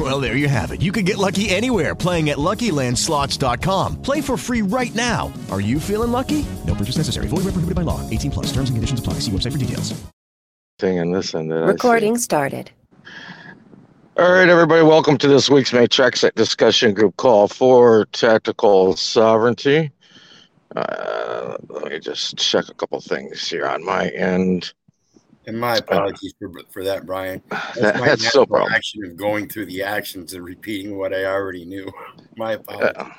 Well, there you have it. You can get lucky anywhere playing at LuckyLandSlots.com. Play for free right now. Are you feeling lucky? No purchase necessary. Void where prohibited by law. 18 plus. Terms and conditions apply. See website for details. Thing and this and that. Recording started. All right, everybody, welcome to this week's Matrexit discussion group call for tactical sovereignty. Uh, let me just check a couple things here on my end. And my apologies for, for that, Brian. That- my that's so problem. action of going through the actions and repeating what I already knew. My apologies. Uh,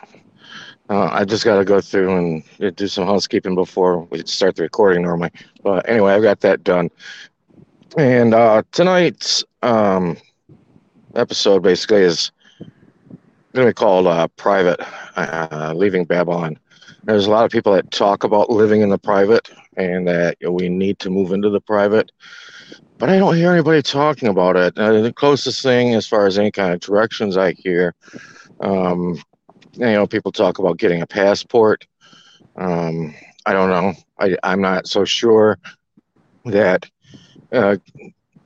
uh, I just got to go through and uh, do some housekeeping before we start the recording normally. But anyway, I've got that done. And uh, tonight's um, episode basically is going to be called uh, Private uh, Leaving Babylon. There's a lot of people that talk about living in the private and that we need to move into the private. But I don't hear anybody talking about it. Uh, the closest thing, as far as any kind of directions I hear, um, you know, people talk about getting a passport. Um, I don't know. I, I'm not so sure that uh,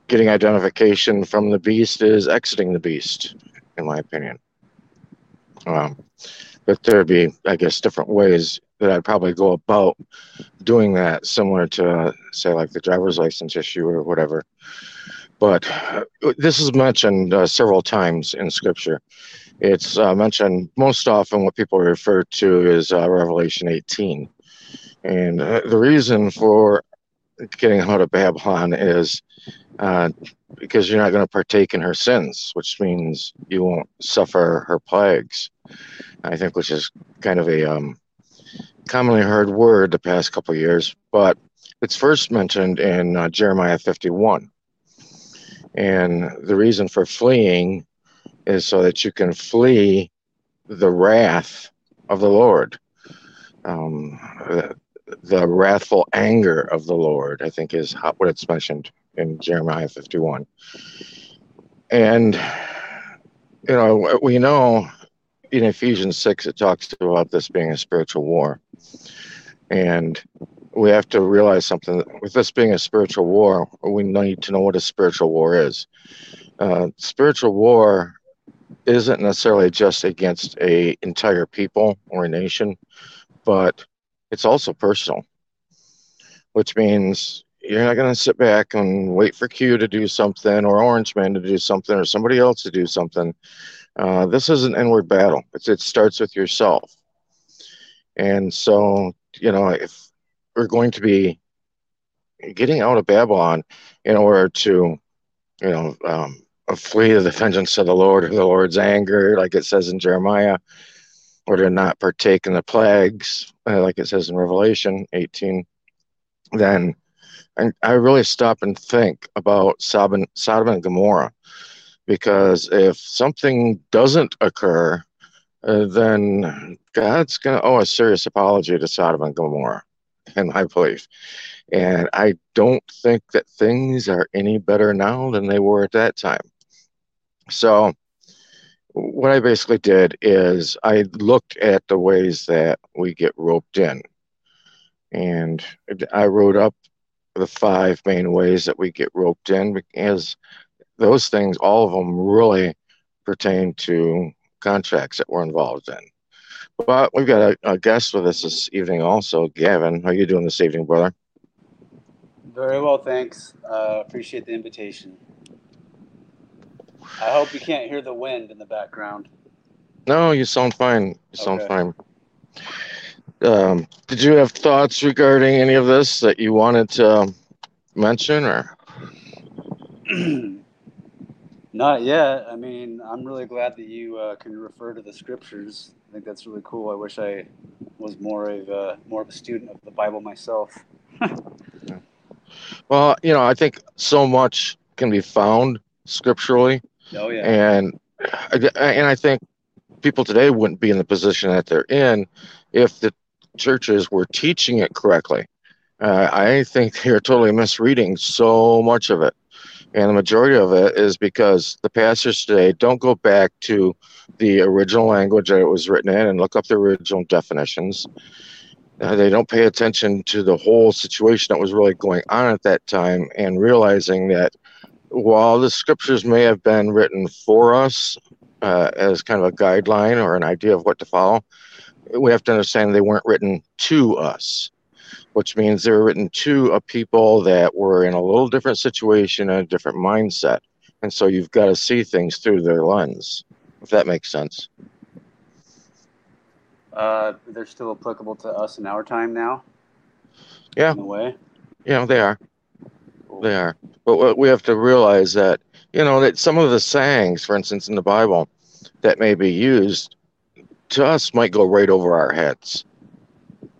getting identification from the beast is exiting the beast, in my opinion. Um, but there'd be, I guess, different ways that I'd probably go about doing that, similar to, uh, say, like the driver's license issue or whatever. But this is mentioned uh, several times in Scripture. It's uh, mentioned most often what people refer to is uh, Revelation 18. And uh, the reason for getting out of Babylon is because you're not going to partake in her sins, which means you won't suffer her plagues. I think, which is kind of a um, commonly heard word the past couple years, but it's first mentioned in uh, Jeremiah 51. And the reason for fleeing is so that you can flee the wrath of the Lord. Um, the, the wrathful anger of the Lord, I think, is how, what it's mentioned in Jeremiah 51. And, you know, we know in Ephesians 6, it talks about this being a spiritual war. And we have to realize something with this being a spiritual war, we need to know what a spiritual war is. Uh, spiritual war isn't necessarily just against a entire people or a nation, but it's also personal, which means you're not going to sit back and wait for Q to do something or Orange Man to do something or somebody else to do something. Uh, this is an inward battle. It's, it starts with yourself. And so, you know, if we're going to be getting out of Babylon in order to, you know, um, flee the vengeance of the Lord or the Lord's anger, like it says in Jeremiah, or to not partake in the plagues, uh, like it says in Revelation 18, then I really stop and think about Sodom and Gomorrah, because if something doesn't occur, uh, then God's going to owe a serious apology to Sodom and Gomorrah, in my belief. And I don't think that things are any better now than they were at that time. So, what I basically did is I looked at the ways that we get roped in. And I wrote up the five main ways that we get roped in because those things, all of them really pertain to contracts that we're involved in. But we've got a, a guest with us this evening also. Gavin, how are you doing this evening, brother? Very well, thanks. Uh, appreciate the invitation. I hope you can't hear the wind in the background. No, you sound fine. You sound Okay. fine. Um, did you have thoughts regarding any of this that you wanted to mention or? Not yet. I mean, I'm really glad that you uh, can refer to the scriptures. I think that's really cool. I wish I was more of a, more of a student of the Bible myself. Well, you know, I think so much can be found scripturally, Oh yeah. and and I think people today wouldn't be in the position that they're in if the churches were teaching it correctly. Uh, I think they're totally misreading so much of it. And the majority of it is because the pastors today don't go back to the original language that it was written in and look up the original definitions. Uh, they don't pay attention to the whole situation that was really going on at that time and realizing that while the scriptures may have been written for us uh, as kind of a guideline or an idea of what to follow, we have to understand they weren't written to us, which means they were written to a people that were in a little different situation and a different mindset. And so you've got to see things through their lens, if that makes sense. Uh, they're still applicable to us in our time now. Yeah. In a way. Yeah, they are. They are. But what we have to realize that, you know, that some of the sayings, for instance, in the Bible, that may be used to us might go right over our heads.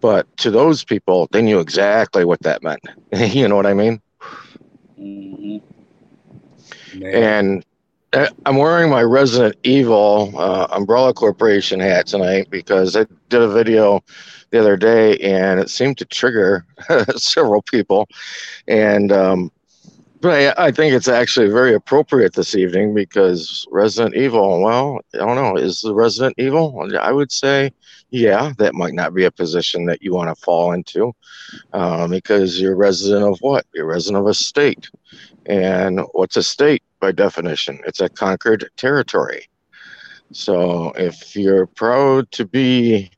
But to those people, they knew exactly what that meant. you know what I mean? hmm And uh, I'm wearing my Resident Evil uh, Umbrella Corporation hat tonight because I did a video the other day and it seemed to trigger several people. And, um, but I, I think it's actually very appropriate this evening because Resident Evil, well, I don't know, is the Resident Evil? I would say, yeah, that might not be a position that you want to fall into um, because you're a resident of what? You're a resident of a state. And what's a state by definition? It's a conquered territory. So if you're proud to be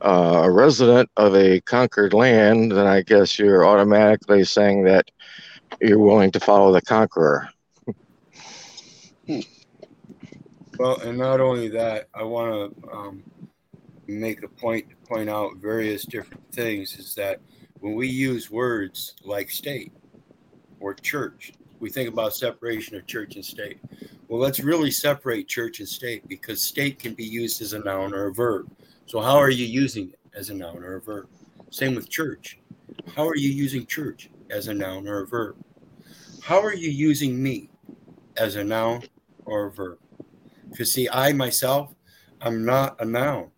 uh, a resident of a conquered land, then I guess you're automatically saying that you're willing to follow the conqueror. Well, and not only that, I want to um, make a point to point out various different things is that when we use words like state or church, we think about separation of church and state. Well, let's really separate church and state because state can be used as a noun or a verb. So, how are you using it as a noun or a verb? Same with church. How are you using church as a noun or a verb? How are you using me as a noun or a verb? Because, see, I myself, I'm not a noun.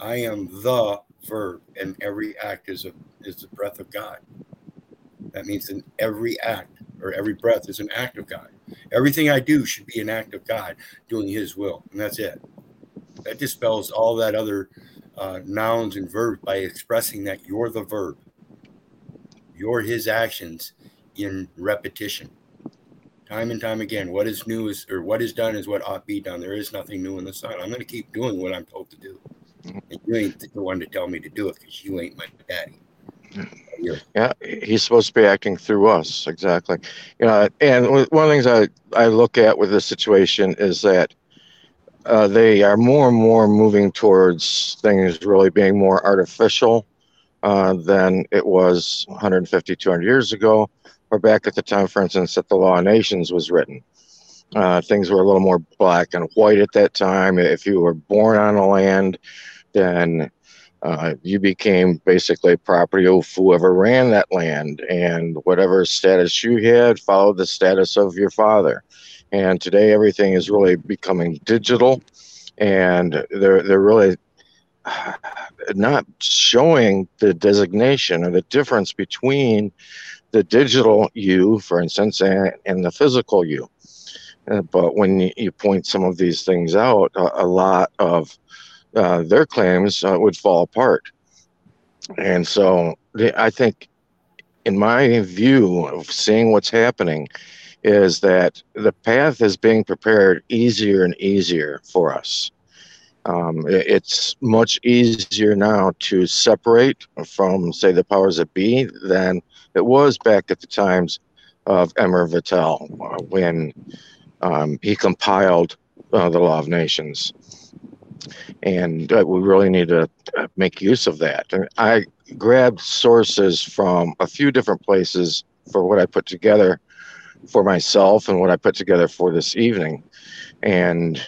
I am the verb, and every act is a is the breath of God. That means in every act or every breath is an act of God. Everything I do should be an act of God doing His will, and that's it. That dispels all that other uh, nouns and verbs by expressing that you're the verb. You're His actions in repetition, time and time again. What is new is, or what is done is what ought to be done. There is nothing new in the sun. I'm going to keep doing what I'm told to do. You ain't the one to tell me to do it because you ain't my daddy. You're- Yeah, he's supposed to be acting through us, exactly. You know, and one of the things I, I look at with this situation is that uh, they are more and more moving towards things really being more artificial uh, than it was 150, 200 years ago, or back at the time, for instance, that the Law of Nations was written. Uh, things were a little more black and white at that time. If you were born on a land, then uh, you became basically property of whoever ran that land, and whatever status you had followed the status of your father. And today, everything is really becoming digital, and they're they're really not showing the designation or the difference between the digital you, for instance, and, and the physical you. Uh, but when you, point some of these things out, a, a lot of uh, their claims uh, would fall apart. And so I think, in my view of seeing what's happening, is that the path is being prepared easier and easier for us. Um, it's much easier now to separate from, say, the powers that be than it was back at the times of Emer Vattel uh, when um, he compiled uh, the Law of Nations and uh, we really need to uh, make use of that. And I grabbed sources from a few different places for what I put together for myself and what I put together for this evening. And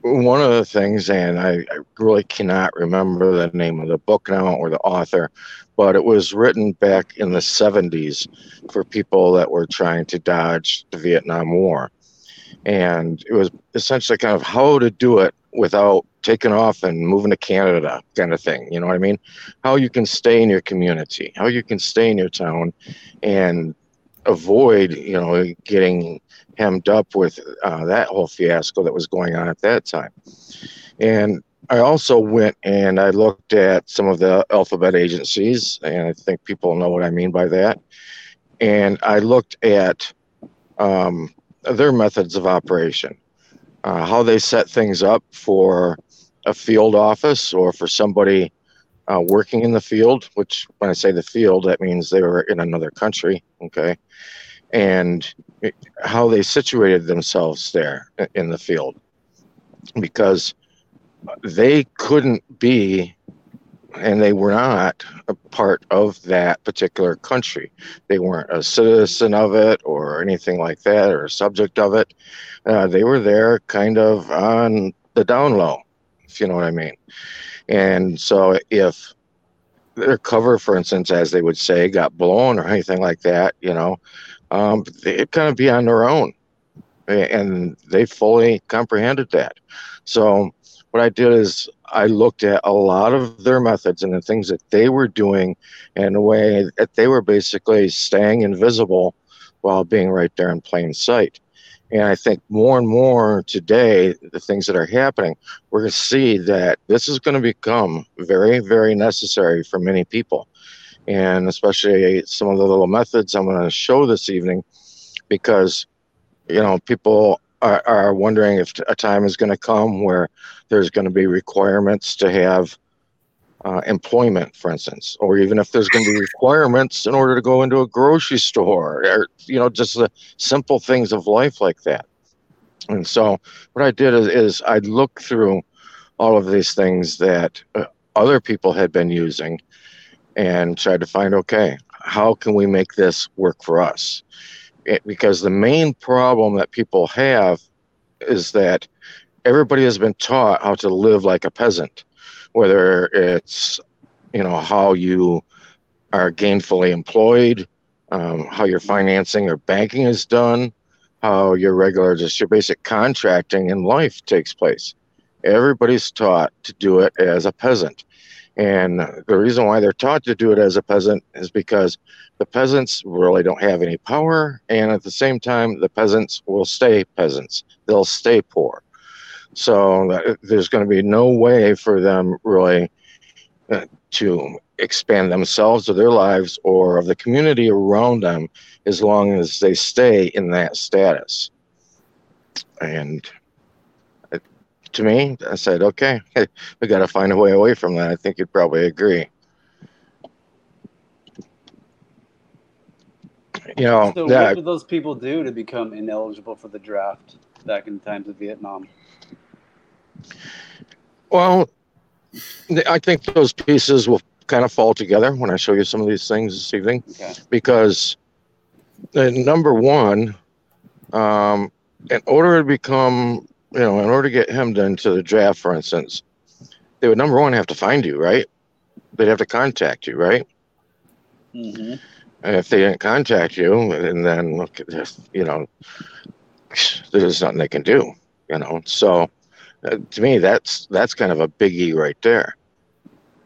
one of the things, and I, I really cannot remember the name of the book now or the author, but it was written back in the 70s for people that were trying to dodge the Vietnam War. And it was essentially kind of how to do it without taking off and moving to Canada, kind of thing. You know what I mean? How you can stay in your community, how you can stay in your town, and avoid, you know, getting hemmed up with uh, that whole fiasco that was going on at that time. And I also went and I looked at some of the alphabet agencies, and I think people know what I mean by that. And I looked at um, their methods of operation, uh, how they set things up for a field office or for somebody uh, working in the field, which when I say the field, that means they were in another country, okay, and how they situated themselves there in the field. Because they couldn't be and they were not a part of that particular country. They weren't a citizen of it or anything like that or a subject of it. Uh, they were there kind of on the down low, if you know what I mean. And so if their cover, for instance, as they would say, got blown or anything like that, you know, um, they'd kind of be on their own. And they fully comprehended that. So what I did is I looked at a lot of their methods and the things that they were doing in a way that they were basically staying invisible while being right there in plain sight. And I think more and more today, the things that are happening, we're going to see that this is going to become very, very necessary for many people. And especially some of the little methods I'm going to show this evening, because, you know, people are, are wondering if a time is going to come where there's going to be requirements to have uh, employment, for instance, or even if there's going to be requirements in order to go into a grocery store, or you know, just the simple things of life like that. And so, what I did is, is I looked through all of these things that uh, other people had been using, and tried to find, okay, how can we make this work for us? It, because the main problem that people have is that everybody has been taught how to live like a peasant whether it's you know how you are gainfully employed, um, how your financing or banking is done, how your regular just your basic contracting in life takes place. Everybody's taught to do it as a peasant. And the reason why they're taught to do it as a peasant is because the peasants really don't have any power. And at the same time, the peasants will stay peasants, they'll stay poor. So there's going to be no way for them really uh, to expand themselves or their lives or of the community around them as long as they stay in that status. And uh, to me, I said, okay, we got to find a way away from that. I think you'd probably agree. You know, so that, what did those people do to become ineligible for the draft back in times of Vietnam? Well, I think those pieces will kind of fall together when I show you some of these things this evening, Okay. because uh, number one, um, in order to become, you know, in order to get him into the draft, for instance, they would number one have to find you, right? They'd have to contact you, right? hmm And if they didn't contact you, and then look at this, you know, there's nothing they can do, you know. So uh, to me, that's that's kind of a biggie right there.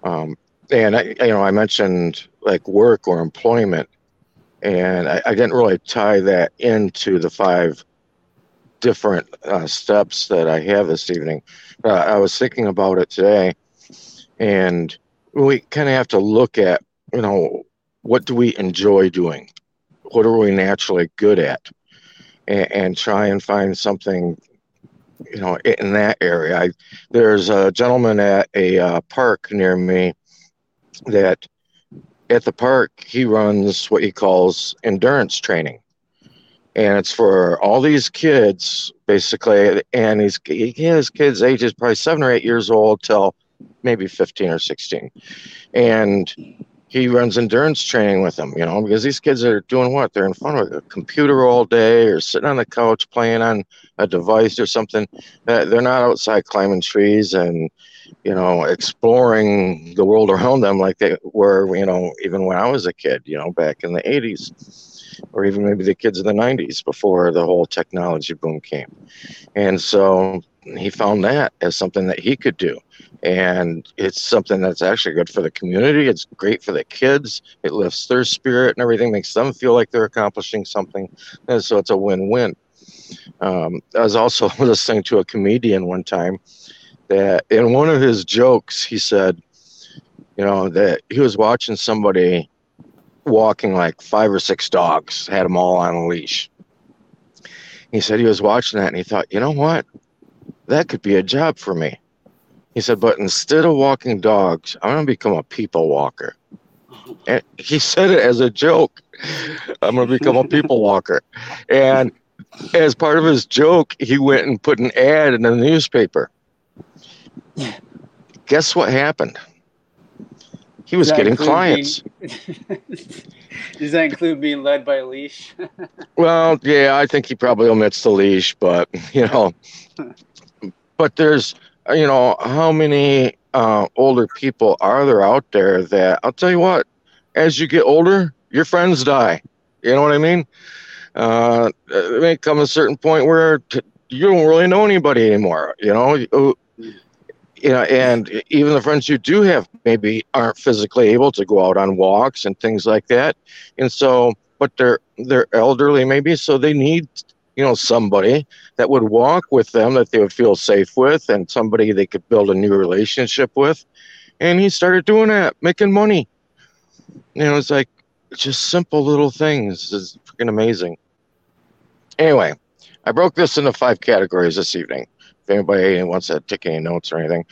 Um, and I, you know, I mentioned like work or employment, and I, I didn't really tie that into the five different uh, steps that I have this evening. Uh, I was thinking about it today, and we kind of have to look at, you know, what do we enjoy doing? What are we naturally good at? And, and try and find something you know, in that area. I, there's a gentleman at a uh, park near me that at the park he runs what he calls endurance training. And it's for all these kids, basically. And he's he has kids ages probably seven or eight years old till maybe 15 or 16. And he runs endurance training with them, you know, because these kids are doing what? They're in front of a computer all day or sitting on the couch playing on a device or something. Uh, they're not outside climbing trees and, you know, exploring the world around them like they were, you know, even when I was a kid, you know, back in the 80s. Or even maybe the kids of the 90s before the whole technology boom came. And so he found that as something that he could do. And it's something that's actually good for the community. It's great for the kids. It lifts their spirit and everything, makes them feel like they're accomplishing something. And so it's a win win. Um, I was also listening to a comedian one time that in one of his jokes, he said, you know, that he was watching somebody walking like five or six dogs, had them all on a leash. He said he was watching that and he thought, you know what? That could be a job for me. He said, but instead of walking dogs, I'm going to become a people walker. And he said it as a joke. I'm going to become a people walker. And as part of his joke, he went and put an ad in the newspaper. Guess what happened? He was getting clients. Being, does that include being led by a leash? well, yeah, I think he probably omits the leash, but you know, but there's, you know, how many uh, older people are there out there that I'll tell you what, as you get older, your friends die. You know what I mean? Uh, it may come a certain point where t- you don't really know anybody anymore. You know, you know, and even the friends you do have maybe aren't physically able to go out on walks and things like that. And so, but they're they're elderly maybe, so they need you know somebody that would walk with them that they would feel safe with, and somebody they could build a new relationship with. And he started doing that, making money. You know, it's like just simple little things. is freaking amazing. Anyway, I broke this into five categories this evening if anybody wants to take any notes or anything.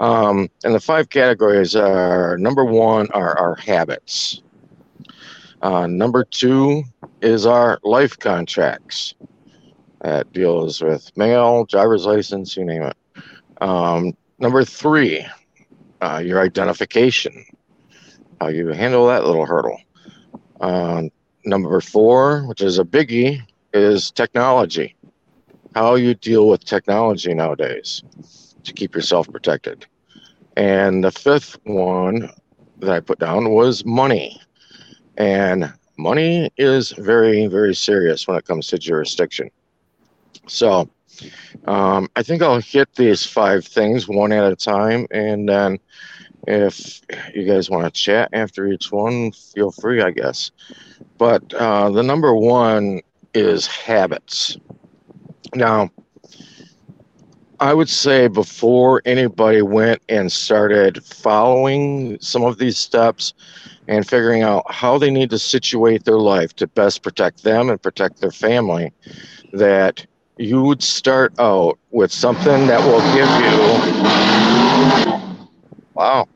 Um, and the five categories are number one are our habits. Uh, number two is our life contracts. That deals with mail, driver's license, you name it. Um, number three, uh, your identification. How you handle that little hurdle. Uh, number four, which is a biggie, is technology how you deal with technology nowadays to keep yourself protected. And the fifth one that I put down was money. And money is very, very serious when it comes to jurisdiction. So um, I think I'll hit these five things one at a time. And then if you guys want to chat after each one, feel free, I guess. But uh, the number one is habits. Now, I would say before anybody went and started following some of these steps and figuring out how they need to situate their life to best protect them and protect their family, that you would start out with something that will give you, wow,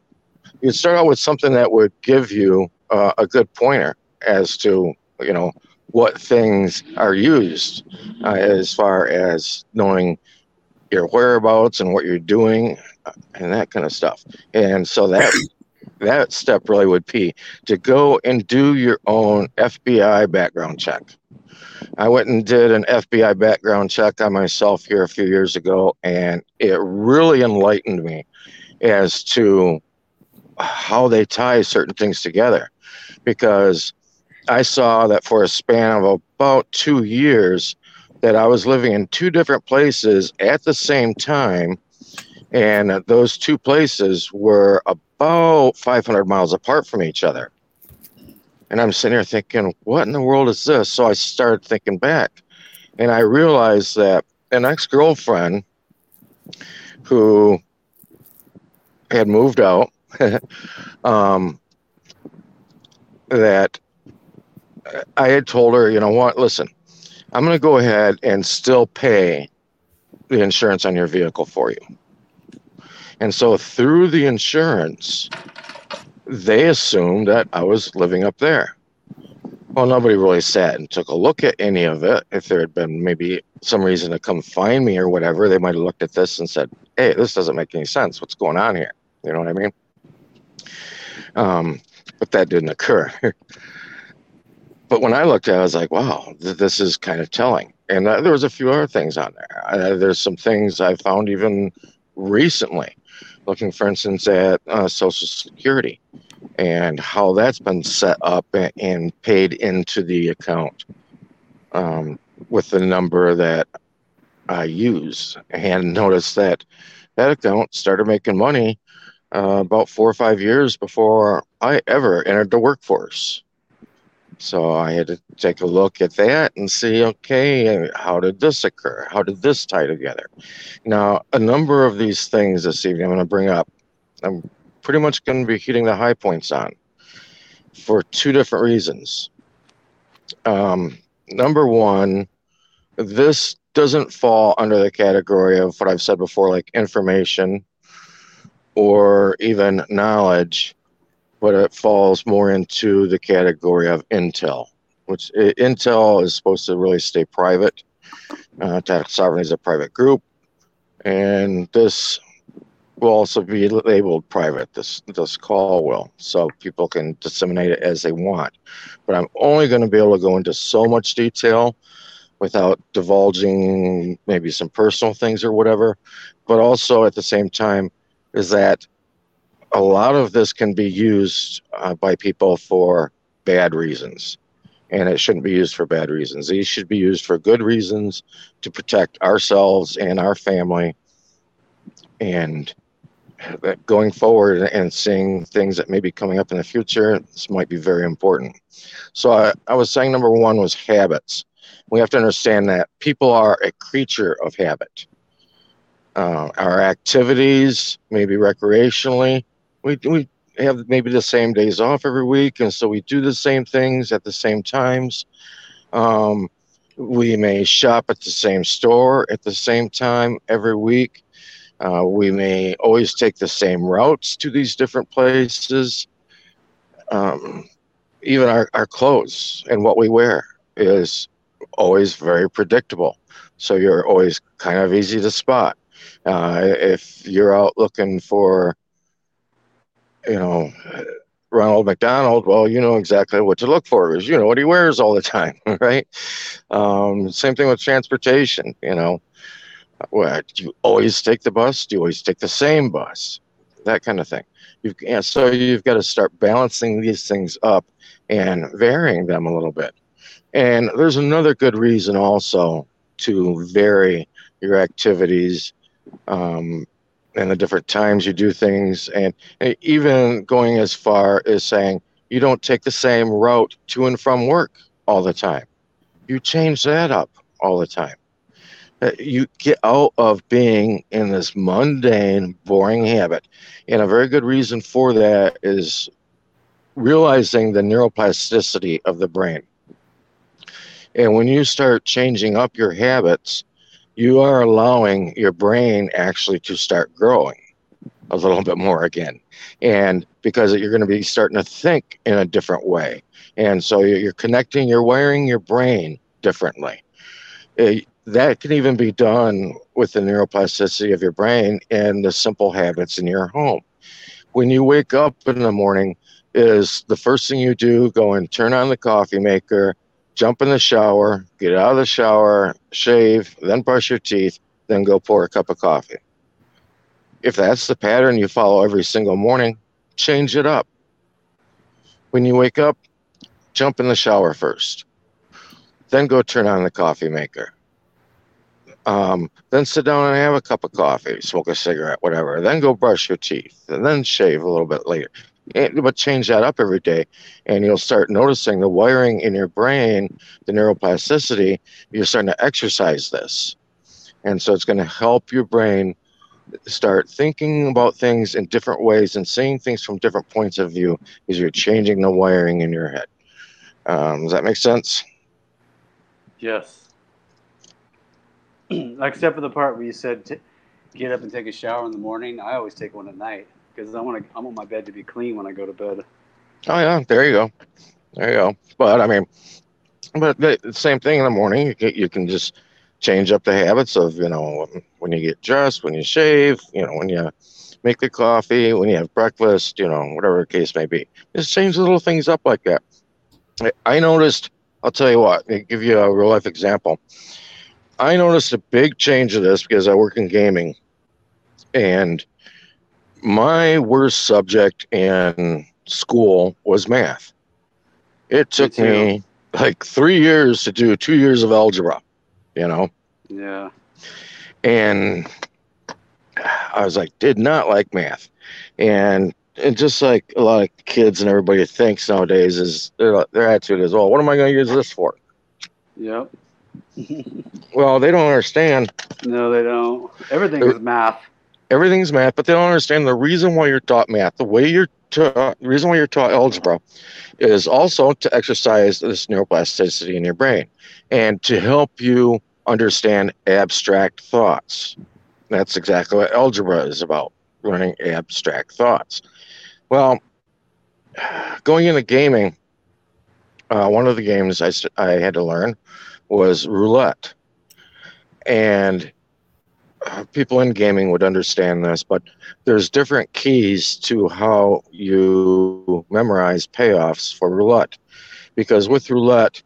you'd start out with something that would give you uh, a good pointer as to, you know, what things are used uh, as far as knowing your whereabouts and what you're doing uh, and that kind of stuff. And so that that step really would be to go and do your own FBI background check. I went and did an FBI background check on myself here a few years ago, and it really enlightened me as to how they tie certain things together. Because I saw that for a span of about two years, that I was living in two different places at the same time, and those two places were about 500 miles apart from each other. And I'm sitting here thinking, what in the world is this? So I started thinking back, and I realized that an ex girlfriend who had moved out, um, that I had told her, you know what, listen, I'm going to go ahead and still pay the insurance on your vehicle for you. And so through the insurance, they assumed that I was living up there. Well, nobody really sat and took a look at any of it. If there had been maybe some reason to come find me or whatever, they might have looked at this and said, hey, this doesn't make any sense. What's going on here? You know what I mean? Um, but that didn't occur. but when I looked at it, I was like, wow, th- this is kind of telling. And uh, there was a few other things on there. Uh, there's some things I found even recently, looking, for instance, at uh, Social Security. and how that's been set up and paid into the account um, with the number that I use. And notice that that account started making money uh, about four or five years before I ever entered the workforce. So I had to take a look at that and see, okay, how did this occur? How did this tie together? Now, a number of these things this evening I'm going to bring up. I'm pretty much going to be hitting the high points on for two different reasons. Um, number one, this doesn't fall under the category of what I've said before, like information or even knowledge but it falls more into the category of intel, which intel is supposed to really stay private. Uh, Tactical Sovereignty is a private group, and this will also be labeled private. This this call will, so people can disseminate it as they want. But I'm only going to be able to go into so much detail without divulging maybe some personal things or whatever. But also at the same time, is that a lot of this can be used uh, by people for bad reasons. And it shouldn't be used for bad reasons. These should be used for good reasons to protect ourselves and our family. And going forward and seeing things that may be coming up in the future this might be very important. So i, I was saying number one was habits. We have to understand that people are a creature of habit. Uh, our activities maybe recreationally we we have maybe the same days off every week, and so we do the same things at the same times. Um, we may shop at the same store at the same time every week. Uh, we may always take the same routes to these different places. Um, even our, our clothes and what we wear is always very predictable. So you're always kind of easy to spot. Uh, if you're out looking for you know, Ronald McDonald, well, you know exactly what to look for because you know what he wears all the time, right? Um, same thing with transportation, you know. What, do you always take the bus? Do you always take the same bus? That kind of thing. You've, yeah, so you've got to start balancing these things up and varying them a little bit. And there's another good reason also to vary your activities um, and the different times you do things, and, even going as far as saying you don't take the same route to and from work all the time. You change that up all the time. Uh, you get out of being in this mundane, boring habit. And a very good reason for that is realizing the neuroplasticity of the brain. And when you start changing up your habits, you are allowing your brain actually to start growing a little bit more again. And because you're going to be starting to think in a different way. And so you're connecting, you're wiring your brain differently. It, uh, that can even be done with the neuroplasticity of your brain and the simple habits in your home. When you wake up in the morning, is the first thing you do go and turn on the coffee maker, jump in the shower, get out of the shower, shave, then brush your teeth, then go pour a cup of coffee. If that's the pattern you follow every single morning, change it up. When you wake up, jump in the shower first. Then go turn on the coffee maker. Um, then sit down and have a cup of coffee, smoke a cigarette, whatever. Then go brush your teeth, and then shave a little bit later but change that up every day. And you'll start noticing the wiring in your brain the neuroplasticity you're starting to exercise this. And so it's going to help your brain start thinking about things in different ways and seeing things from different points of view as you're changing the wiring in your head. Um, does that make sense? Yes. Except for the part where you said t- get up and take a shower in the morning i always take one at night because I want to. I want my bed to be clean when I go to bed. Oh yeah, there you go, there you go. But I mean, but the same thing in the morning. You can, you can just change up the habits of you know when you get dressed, when you shave, you know when you make the coffee, when you have breakfast, you know whatever the case may be. Just change little things up like that. I noticed. I'll tell you what. I'll give you a real life example. I noticed a big change of this because I work in gaming, and my worst subject in school was math. It took too. me like three years to do two years of algebra, you know, Yeah. and I was like, did not like math, and and just like a lot of kids and everybody thinks nowadays is their their attitude is, well, what am I going to use this for? Yep. Well, they don't understand No, they don't. Everything Er- is math. Everything's math, but they don't understand the reason why you're taught math. The way you're taught, the reason why you're taught algebra, is also to exercise this neuroplasticity in your brain, and to help you understand abstract thoughts. That's exactly what algebra is about: learning abstract thoughts. Well, going into gaming, uh, one of the games I, I had to learn was roulette, and people in gaming would understand this, but there's different keys to how you memorize payoffs for roulette. Because with roulette,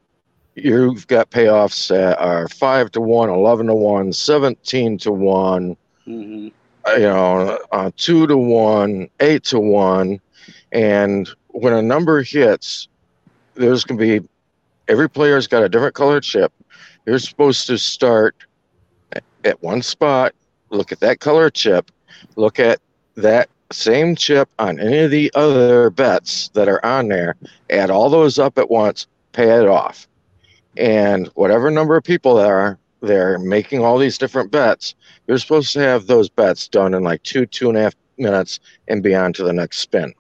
you've got payoffs that are 5 to 1, 11 to 1, 17 to 1, hmm uh, you know, uh, 2 to 1, 8 to 1. And when a number hits, there's going to be every player's got a different colored chip. You're supposed to start at one spot, look at that color chip, look at that same chip on any of the other bets that are on there, add all those up at once, pay it off. And whatever number of people there are there making all these different bets, you're supposed to have those bets done in like two, two and a half minutes and be on to the next spin.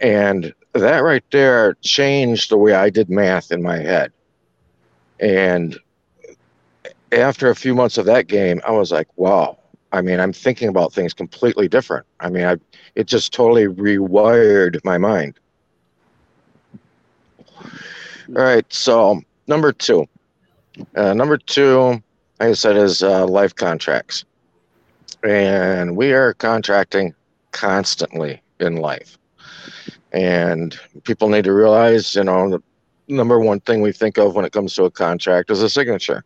And that right there changed the way I did math in my head. And after a few months of that game, I was like, wow. I mean, I'm thinking about things completely different. I mean, I it just totally rewired my mind. All right, so number two. Uh, number two, like I said, is uh, life contracts. And we are contracting constantly in life. And people need to realize, you know, the number one thing we think of when it comes to a contract is a signature.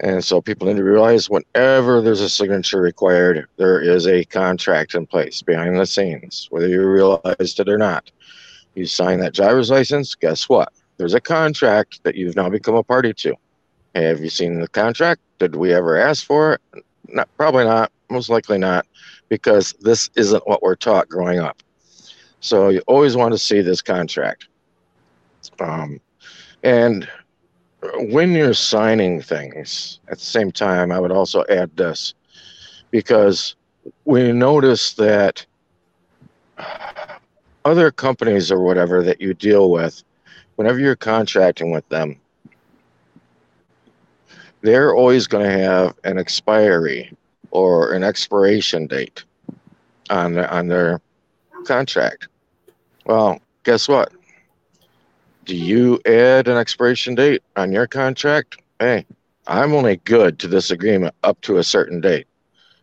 And so people need to realize whenever there's a signature required, there is a contract in place behind the scenes, whether you realized it or not. You sign that driver's license, guess what? There's a contract that you've now become a party to. Have you seen the contract? Did we ever ask for it? Not, probably not, most likely not, because this isn't what we're taught growing up. So you always want to see this contract. Um, and when you're signing things at the same time, I would also add this because we notice that other companies or whatever that you deal with, whenever you're contracting with them, they're always going to have an expiry or an expiration date on on their contract. Well, guess what? Do you add an expiration date on your contract? Hey, I'm only good to this agreement up to a certain date.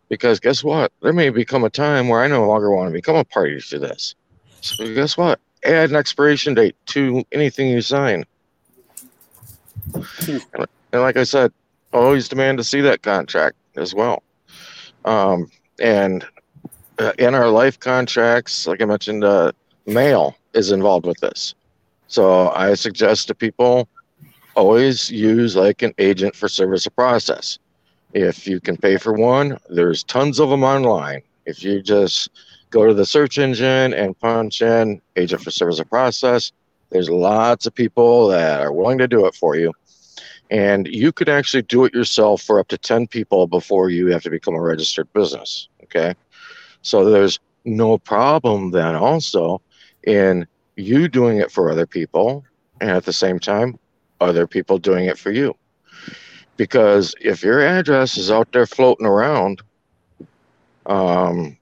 Because guess what? There may become a time where I no longer want to become a party to this. So guess what? Add an expiration date to anything you sign. and, like I said, always demand to see that contract as well. Um, and uh, in our life contracts, like I mentioned, uh, mail is involved with this. So I suggest to people always use like an agent for service of process. If you can pay for one, there's tons of them online. If you just go to the search engine and punch in agent for service of process, there's lots of people that are willing to do it for you. And you could actually do it yourself for up to 10 people before you have to become a registered business. Okay. So there's no problem then also in you doing it for other people and at the same time other people doing it for you. Because if your address is out there floating around um,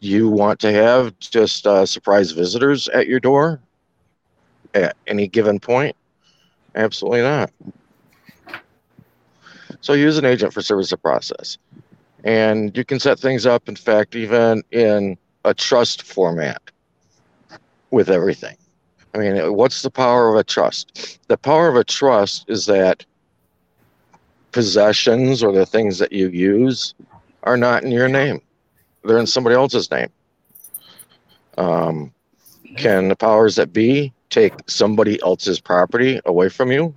you want to have just uh, surprise visitors at your door at any given point? Absolutely not. So use an agent for service of process. And you can set things up in fact even in a trust format with everything. I mean, what's the power of a trust? The power of a trust is that possessions or the things that you use are not in your name, they're in somebody else's name. Um, can the powers that be take somebody else's property away from you?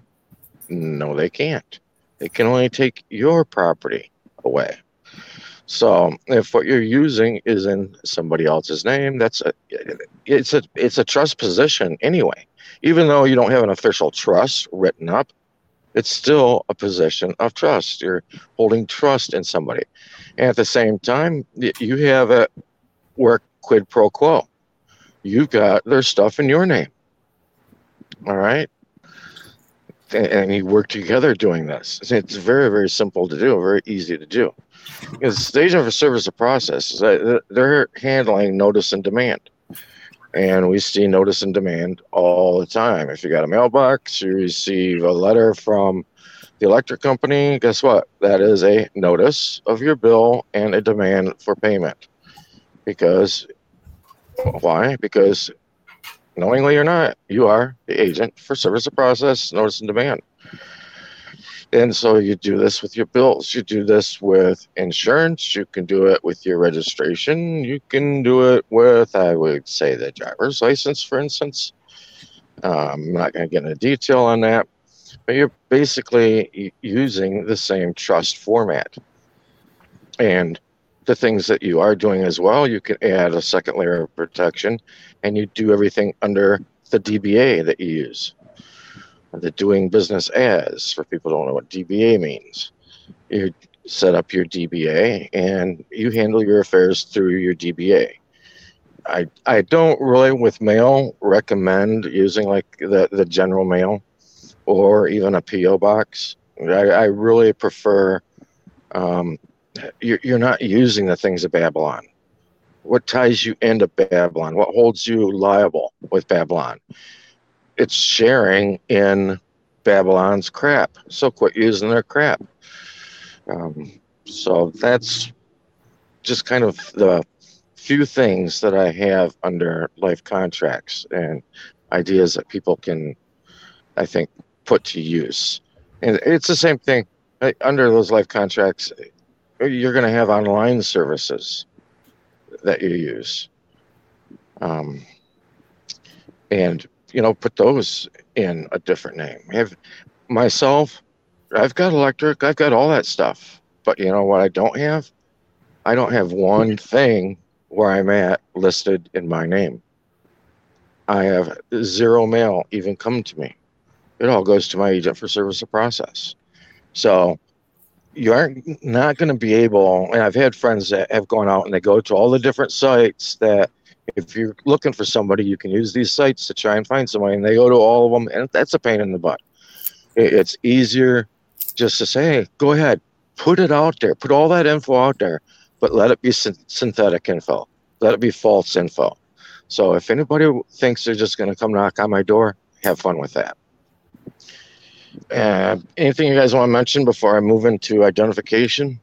No, they can't. They can only take your property away. So if what you're using is in somebody else's name, that's a it's a it's a trust position anyway. Even though you don't have an official trust written up, it's still a position of trust. You're holding trust in somebody. And at the same time, you have a work quid pro quo. You've got their stuff in your name. All right. And you work together doing this. It's very, very simple to do, very easy to do. Because stage of a service of process, they're handling notice and demand. And we see notice and demand all the time. If you got a mailbox, you receive a letter from the electric company, guess what? That is a notice of your bill and a demand for payment. Because why? Because knowingly or not, you are the agent for service of process, notice and demand. And so you do this with your bills. You do this with insurance. You can do it with your registration. You can do it with, I would say, the driver's license, for instance. Um, I'm not going to get into detail on that, but you're basically using the same trust format. And the things that you are doing as well, you can add a second layer of protection and you do everything under the DBA that you use the doing business as for people don't know what DBA means. You set up your DBA and you handle your affairs through your DBA. I I don't really with mail recommend using like the the general mail or even a PO box. I, I really prefer um, you're, you're not using the things of Babylon. What ties you into Babylon? What holds you liable with Babylon? it's sharing in Babylon's crap. So quit using their crap. Um, so that's just kind of the few things that I have under life contracts and ideas that people can, I think, put to use. And it's the same thing under those life contracts. You're going to have online services that you use. Um, and you know, put those in a different name. Have myself, I've got electric, I've got all that stuff. But you know what I don't have? I don't have one thing where I'm at listed in my name. I have zero mail even come to me. It all goes to my agent for service of process. So you aren't not going to be able, and I've had friends that have gone out and they go to all the different sites that if you're looking for somebody, you can use these sites to try and find somebody, and they go to all of them, and that's a pain in the butt. It's easier just to say, hey, go ahead, put it out there, put all that info out there, but let it be synthetic info, let it be false info. So if anybody thinks they're just going to come knock on my door, have fun with that. Uh, anything you guys want to mention before I move into identification?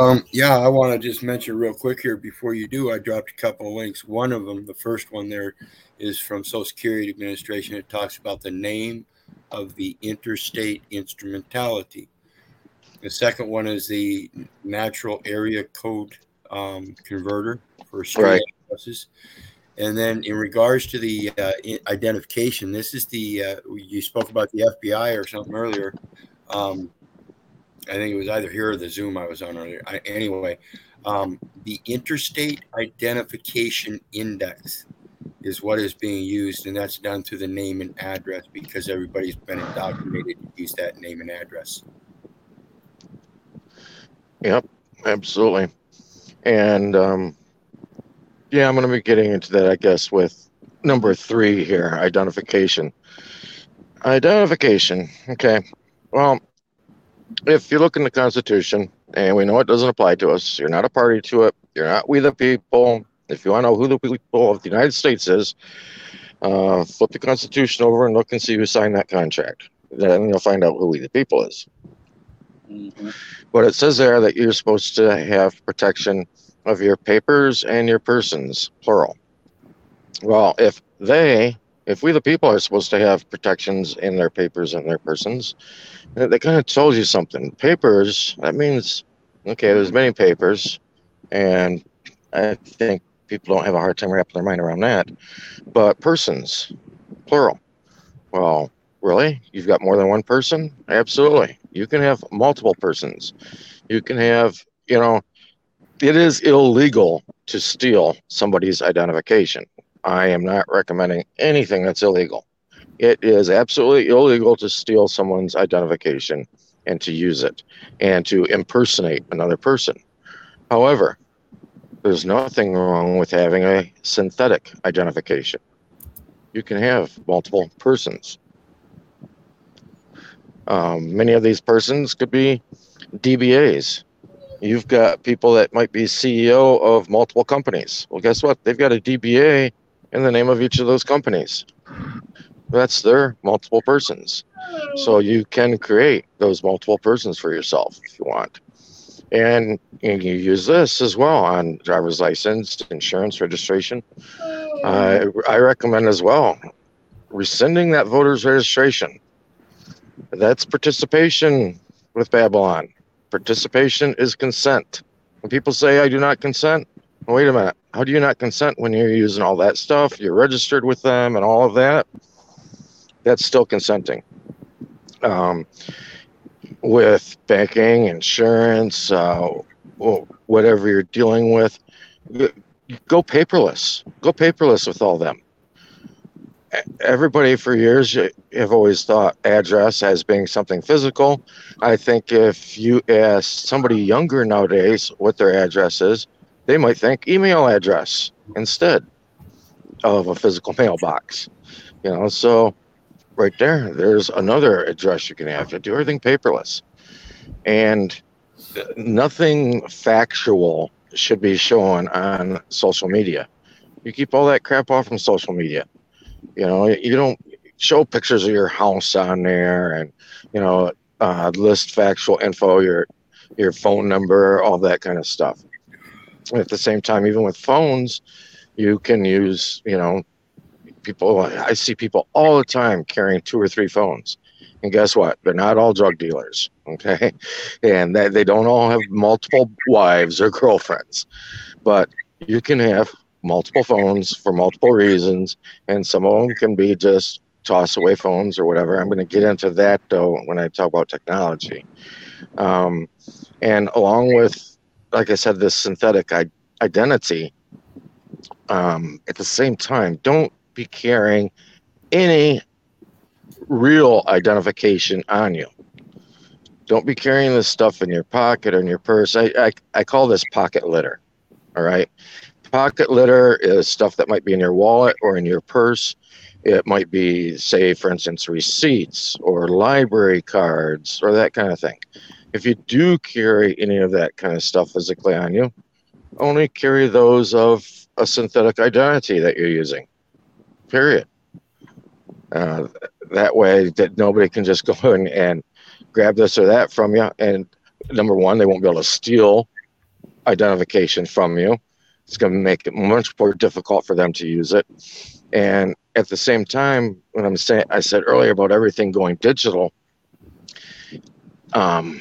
Um, yeah, I want to just mention real quick here before you do. I dropped a couple of links. One of them, the first one there, is from Social Security Administration. It talks about the name of the interstate instrumentality. The second one is the natural area code um, converter for street right. addresses. And then in regards to the uh, identification, this is the uh, you spoke about the FBI or something earlier. Um, I think it was either here or the Zoom I was on earlier. I, anyway, um, the Interstate Identification Index is what is being used, and that's done through the name and address because everybody's been indoctrinated to use that name and address. Yep, absolutely. And um, yeah, I'm going to be getting into that, I guess, with number three here identification. Identification. Okay. Well, if you look in the Constitution, and we know it doesn't apply to us, you're not a party to it, you're not we the people. If you want to know who the people of the United States is, uh, flip the Constitution over and look and see who signed that contract. Then you'll find out who we the people is. Mm-hmm. But it says there that you're supposed to have protection of your papers and your persons, plural. Well, if they, if we the people are supposed to have protections in their papers and their persons, that kind of tells you something. Papers, that means, okay, there's many papers, and I think people don't have a hard time wrapping their mind around that. But persons, plural. Well, really? You've got more than one person? Absolutely. You can have multiple persons. You can have, you know, it is illegal to steal somebody's identification. I am not recommending anything that's illegal. It is absolutely illegal to steal someone's identification and to use it and to impersonate another person. However, there's nothing wrong with having a synthetic identification. You can have multiple persons. Um, many of these persons could be DBAs. You've got people that might be CEO of multiple companies. Well, guess what? They've got a DBA in the name of each of those companies. That's their multiple persons. So you can create those multiple persons for yourself if you want. And you use this as well on driver's license, insurance registration. Uh, I recommend as well rescinding that voter's registration. That's participation with Babylon. Participation is consent. When people say, I do not consent, wait a minute. How do you not consent when you're using all that stuff? You're registered with them and all of that. That's still consenting. Um, with banking, insurance, uh, whatever you're dealing with, go paperless. Go paperless with all them. Everybody for years have always thought address as being something physical. I think if you ask somebody younger nowadays what their address is, they might think email address instead of a physical mailbox. You know, so right there. There's another address you can have to do everything paperless. And nothing factual should be shown on social media. You keep all that crap off from social media. You know, you don't show pictures of your house on there and, you know, uh, list factual info, your your phone number, all that kind of stuff. At the same time, even with phones, you can use, you know, people I see people all the time carrying two or three phones. And guess what? They're not all drug dealers, okay? And they don't all have multiple wives or girlfriends. But you can have multiple phones for multiple reasons, and some of them can be just toss away phones or whatever. I'm going to get into that though when I talk about technology. Um, and along with, like I said, this synthetic I- identity, um, at the same time, don't be carrying any real identification on you. Don't be carrying this stuff in your pocket or in your purse. I, I, I call this pocket litter. All right. Pocket litter is stuff that might be in your wallet or in your purse. It might be, say, for instance, receipts or library cards or that kind of thing. If you do carry any of that kind of stuff physically on you, only carry those of a synthetic identity that you're using period. Uh, that way that nobody can just go in and grab this or that from you. And number one, they won't be able to steal identification from you. It's going to make it much more difficult for them to use it. And at the same time, when I'm saying, I said earlier about everything going digital, um,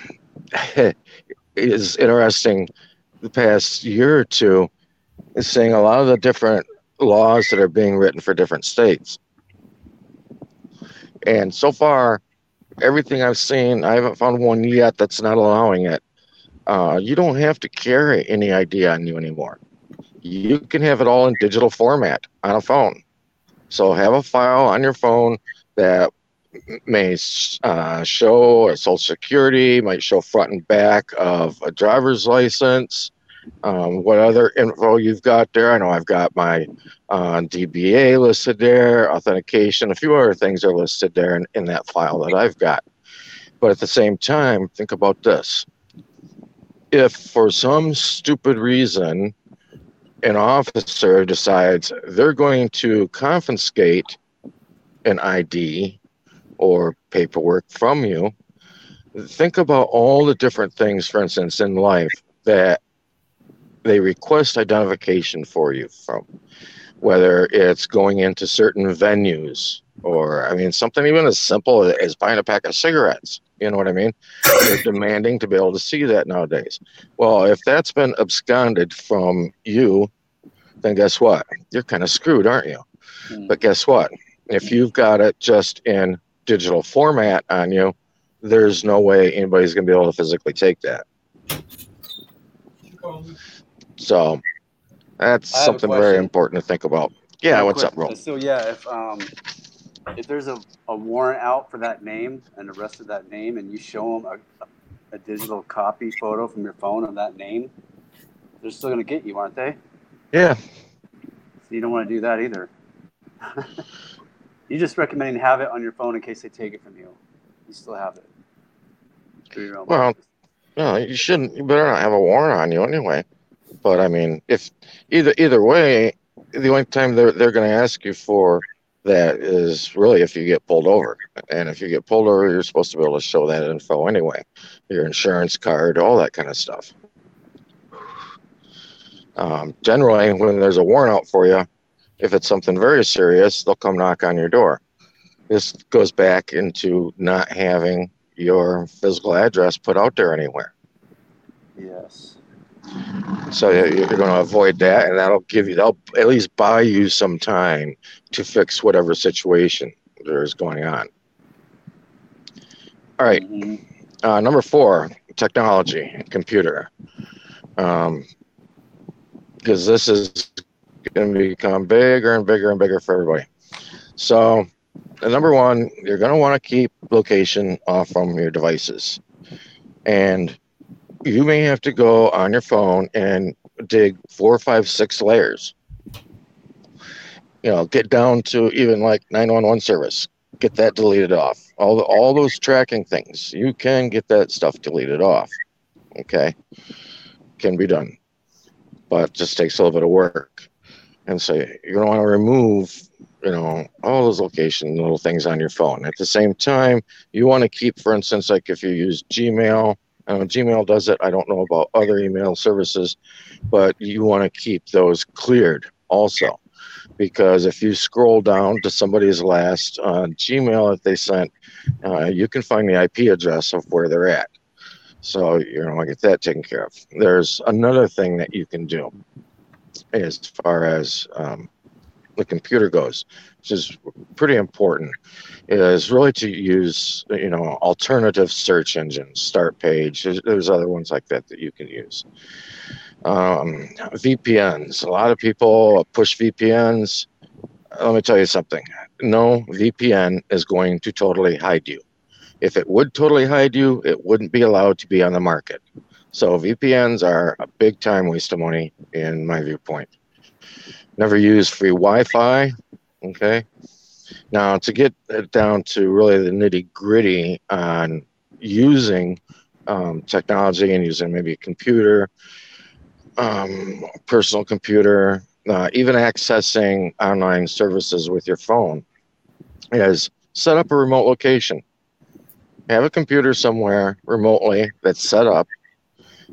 is interesting. The past year or two is seeing a lot of the different laws that are being written for different states. And so far, everything I've seen, I haven't found one yet that's not allowing it. Uh, you don't have to carry any ID on you anymore. You can have it all in digital format on a phone. So have a file on your phone that may uh, show a social security, might show front and back of a driver's license, um, what other info you've got there. I know I've got my uh, DBA listed there, authentication, a few other things are listed there in, in that file that I've got. But at the same time, think about this. If for some stupid reason an officer decides they're going to confiscate an ID or paperwork from you, think about all the different things, for instance, in life that they request identification for you from whether it's going into certain venues or i mean something even as simple as buying a pack of cigarettes You know what I mean? They're demanding to be able to see that nowadays. Well, if that's been absconded from you, then guess what? You're kind of screwed, aren't you? Hmm. But guess what? If you've got it just in digital format on you, there's no way anybody's going to be able to physically take that. So that's I have a something very important to think about. Yeah, what's up, Ro? So yeah, if um, if there's a, a warrant out for that name and the rest of that name, and you show them a, a digital copy photo from your phone of that name, they're still gonna get you, aren't they? Yeah, So you don't want to do that either. you just recommending have it on your phone in case they take it from you. You still have it. Well, purpose. no, you shouldn't. You better not have a warrant on you anyway. But I mean, if either either way, the only time they're they're going to ask you for that is really if you get pulled over. And if you get pulled over, you're supposed to be able to show that info anyway, your insurance card, all that kind of stuff. Um, generally, when there's a warrant out for you, if it's something very serious, they'll come knock on your door. This goes back into not having your physical address put out there anywhere. yes. So you- you're going to avoid that, and that'll give you, they'll at least buy you some time to fix whatever situation there is going on. All right, Mhm. uh, number four, technology, computer. Um, because this is going to become bigger and bigger and bigger for everybody. So, number one, you're going to want to keep location off from your devices. And you may have to go on your phone and dig four, five, six layers. You know, get down to even like 911 service, get that deleted off. All the, all those tracking things, you can get that stuff deleted off. Okay, can be done, but just takes a little bit of work. And so you're gonna want to remove, you know, all those location little things on your phone. At the same time, you want to keep, for instance, like if you use Gmail, Know Gmail does it. I don't know about other email services, but you want to keep those cleared also. Because if you scroll down to somebody's last uh, Gmail that they sent, uh, you can find the IP address of where they're at. So going to get that taken care of. There's another thing that you can do as far as um, the computer goes, which is pretty important, is really to use you know alternative search engines, Startpage. There's, there's other ones like that that you can use. Um, VPNs. A lot of people push VPNs. Let me tell you something. No VPN is going to totally hide you. If it would totally hide you, it wouldn't be allowed to be on the market. So VPNs are a big time waste of money in my viewpoint. Never use free Wi-Fi. Okay. Now to get down to really the nitty gritty on using um, technology and using maybe a computer, um, personal computer, uh, even accessing online services with your phone, is set up a remote location. Have a computer somewhere remotely that's set up,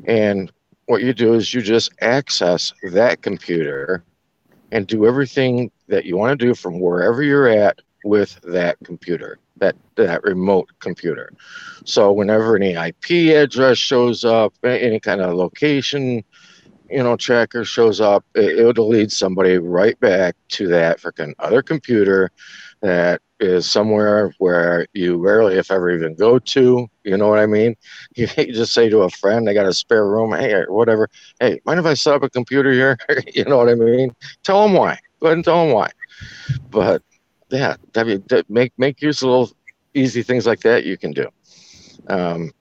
and what you do is you just access that computer and do everything that you want to do from wherever you're at with that computer, that that remote computer. So whenever any IP address shows up, any kind of location, you know, tracker shows up, it, it'll lead somebody right back to that freaking other computer that is somewhere where you rarely, if ever, even go to. You know what I mean? You, just say to a friend, they got a spare room, hey, or whatever. Hey, mind if I set up a computer here? you know what I mean? Tell them why. Go ahead and tell them why. But yeah, I make make use of little easy things like that you can do. Um,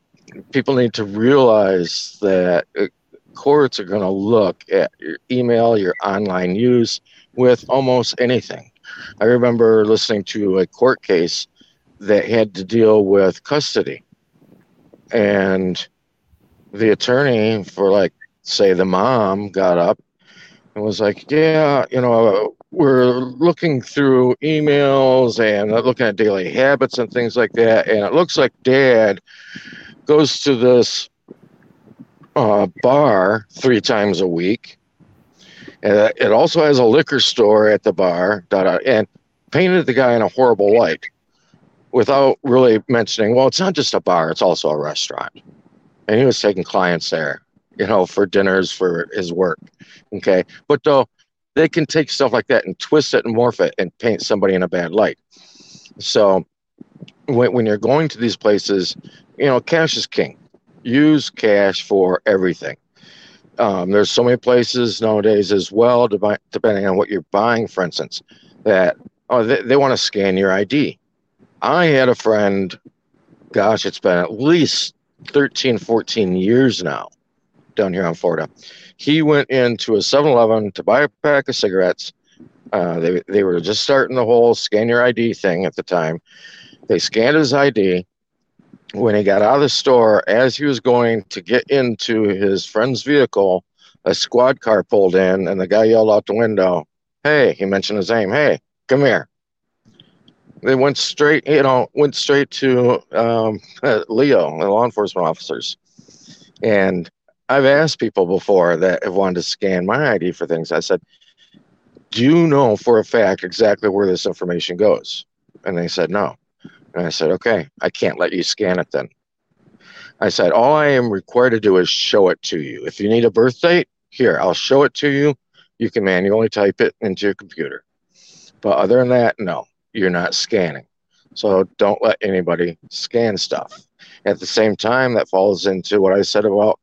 people need to realize that uh, courts are going to look at your email, your online use with almost anything. I remember listening to a court case that had to deal with custody, and the attorney for like say the mom got up and was like, "Yeah, you know, we're looking through emails and looking at daily habits and things like that, and it looks like dad goes to this uh, bar three times a week. And uh, it also has a liquor store at the bar, da, da, and painted the guy in a horrible light. without really mentioning, well, it's not just a bar, it's also a restaurant. And he was taking clients there, you know, for dinners for his work. Okay. But though they can take stuff like that and twist it and morph it and paint somebody in a bad light. So when, when you're going to these places, you know, cash is king. Use cash for everything. Um, there's so many places nowadays as well, depending on what you're buying, for instance, that oh, they, they want to scan your ID. I had a friend, gosh, it's been at least 13, 14 years now down here in Florida. He went into a 7 Eleven to buy a pack of cigarettes. Uh, they, they were just starting the whole scan your ID thing at the time. They scanned his ID. When he got out of the store, as he was going to get into his friend's vehicle, a squad car pulled in, and the guy yelled out the window, Hey, he mentioned his name. Hey, come here. They went straight, you know, went straight to um, Leo, the law enforcement officers. And I've asked people before that have wanted to scan my ID for things. I said, Do you know for a fact exactly where this information goes? And they said, No. And I said, okay, I can't let you scan it then. I said, all I am required to do is show it to you. If you need a birth date, here, I'll show it to you. You can manually type it into your computer. But other than that, no, you're not scanning. So don't let anybody scan stuff. At the same time, that falls into what I said about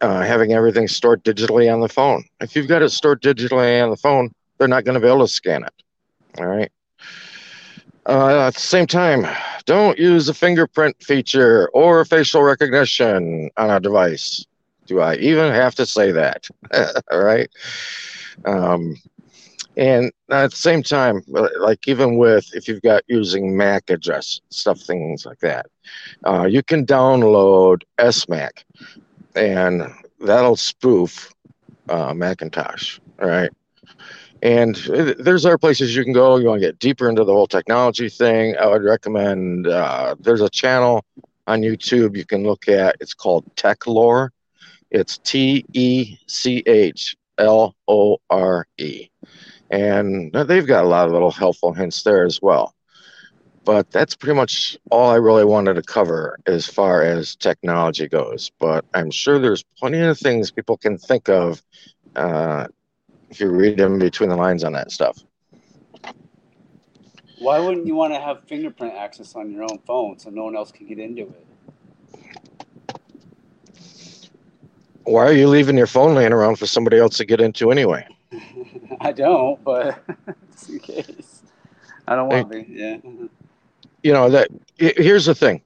uh, having everything stored digitally on the phone. If you've got it stored digitally on the phone, they're not going to be able to scan it. All right. Uh, at the same time, don't use a fingerprint feature or facial recognition on a device. Do I even have to say that? All right. Um, and at the same time, like even with if you've got using MAC address stuff, things like that, uh, you can download SMAC, and that'll spoof uh, Macintosh. All right. And there's other places you can go. You want to get deeper into the whole technology thing. I would recommend uh, there's a channel on YouTube you can look at. It's called Techlore. It's T E C H L O R E. And they've got a lot of little helpful hints there as well. But that's pretty much all I really wanted to cover as far as technology goes. But I'm sure there's plenty of things people can think of uh, if you read them between the lines on that stuff. Why wouldn't you want to have fingerprint access on your own phone so no one else can get into it? Why are you leaving your phone laying around for somebody else to get into anyway? I don't, but just in case. I don't want to be. Yeah. You know that. Here's the thing.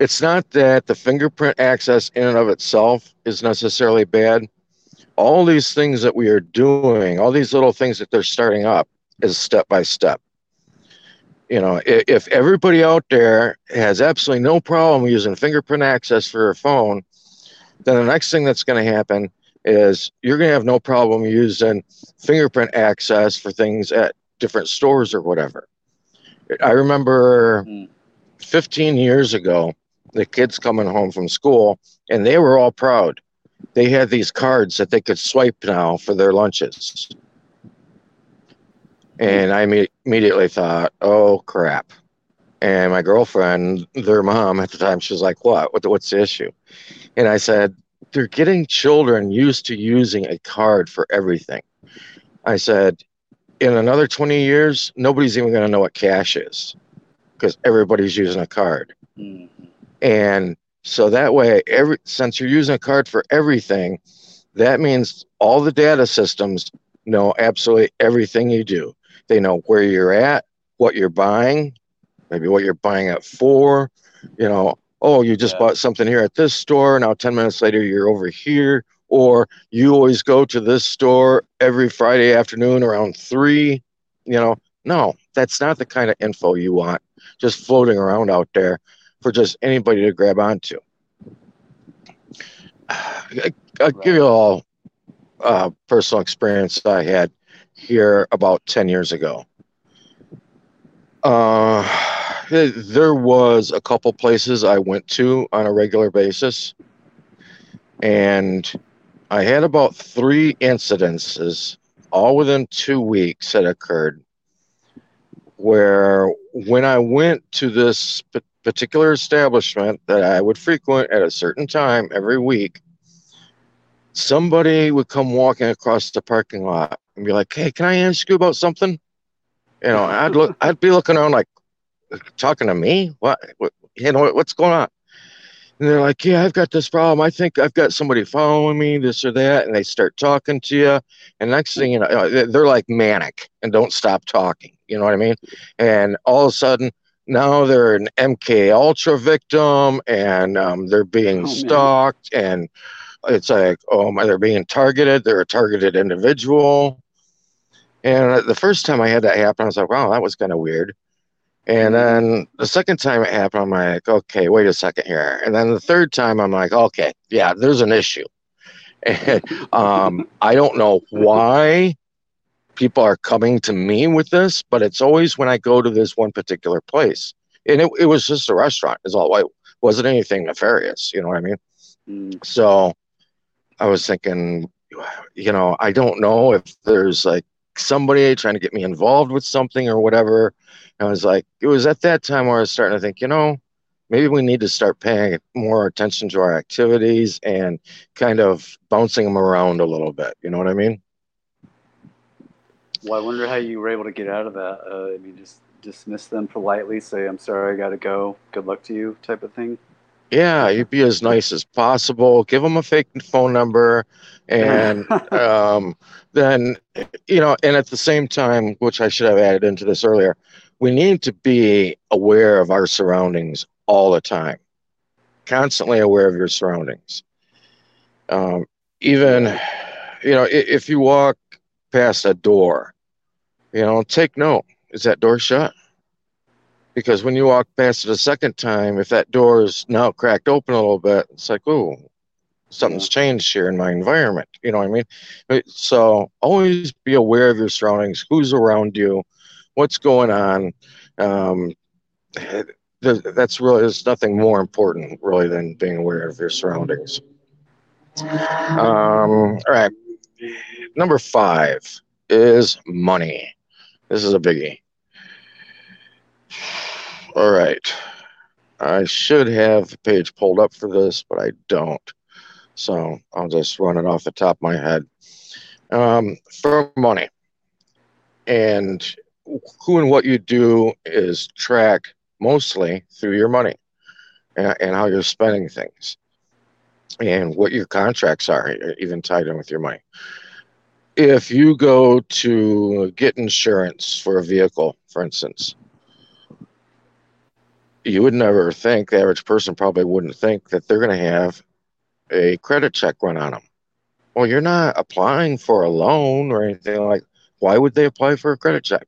It's not that the fingerprint access in and of itself is necessarily bad all these things that we are doing, all these little things that they're starting up is step by step. You know, if, if everybody out there has absolutely no problem using fingerprint access for a phone, then the next thing that's going to happen is you're going to have no problem using fingerprint access for things at different stores or whatever. I remember hmm. 15 years ago, the kids coming home from school, and they were all proud they had these cards that they could swipe now for their lunches. And I immediately thought, oh crap. And my girlfriend, their mom at the time, she was like, what? what what's the issue? And I said, they're getting children used to using a card for everything. I said, in another 20 years, nobody's even going to know what cash is because everybody's using a card. Mm-hmm. And so that way, every since you're using a card for everything, that means all the data systems know absolutely everything you do. They know where you're at, what you're buying, maybe what you're buying it for. You know, oh, you just yeah. bought something here at this store. Now, 10 minutes later, you're over here. Or you always go to this store every Friday afternoon around three. You know, no, that's not the kind of info you want just floating around out there for just anybody to grab onto. I'll give you all uh, personal experience I had here about 10 years ago. Uh, there was a couple places I went to on a regular basis, and I had about three incidences, all within two weeks, that occurred where when I went to this particular establishment that I would frequent at a certain time every week, somebody would come walking across the parking lot and be like, "Hey, can I ask you about something?" You know, I'd look, I'd be looking around like, talking to me? What, what you know, what's going on? And they're like, yeah, I've got this problem. I think I've got somebody following me, this or that. And they start talking to you. And next thing you know, they're like manic and don't stop talking. You know what I mean? And all of a sudden, now they're an MK Ultra victim and um, they're being Oh, man. stalked. And it's like, oh my, they're being targeted. They're a targeted individual. And uh, the first time I had that happen, I was like, wow, that was kind of weird. And then the second time it happened, I'm like, okay, wait a second here. And then the third time, I'm like, okay, yeah, there's an issue. um, I don't know why people are coming to me with this, but it's always when I go to this one particular place. And it, it was just a restaurant, is all. It wasn't anything nefarious. You know what I mean? Mm. So I was thinking, you know, I don't know if there's like somebody trying to get me involved with something or whatever. I was like, it was at that time where I was starting to think, you know, maybe we need to start paying more attention to our activities and kind of bouncing them around a little bit. You know what I mean? Well, I wonder how you were able to get out of that. Uh, I mean, just dismiss them politely, say, "I'm sorry, I got to go. Good luck to you," type of thing. Yeah, you'd be as nice as possible. Give them a fake phone number, and um, then you know, and at the same time, which I should have added into this earlier, we need to be aware of our surroundings all the time, constantly aware of your surroundings. Um, even, you know, i- if you walk past a door, you know, take note: is that door shut? because when you walk past it a second time, if that door is now cracked open a little bit, it's like, oh, something's changed here in my environment. You know what I mean? So always be aware of your surroundings, who's around you, what's going on. Um, that's really there's nothing more important really than being aware of your surroundings. Um, all right, number five is money. This is a biggie. All right. I should have the page pulled up for this, but I don't. So I'll just run it off the top of my head. Um, for money. And who and what you do is track mostly through your money and, and how you're spending things and what your contracts are, even tied in with your money. If you go to get insurance for a vehicle, for instance, you would never think the average person probably wouldn't think that they're going to have a credit check run on them. Well, you're not applying for a loan or anything like. Why would they apply for a credit check?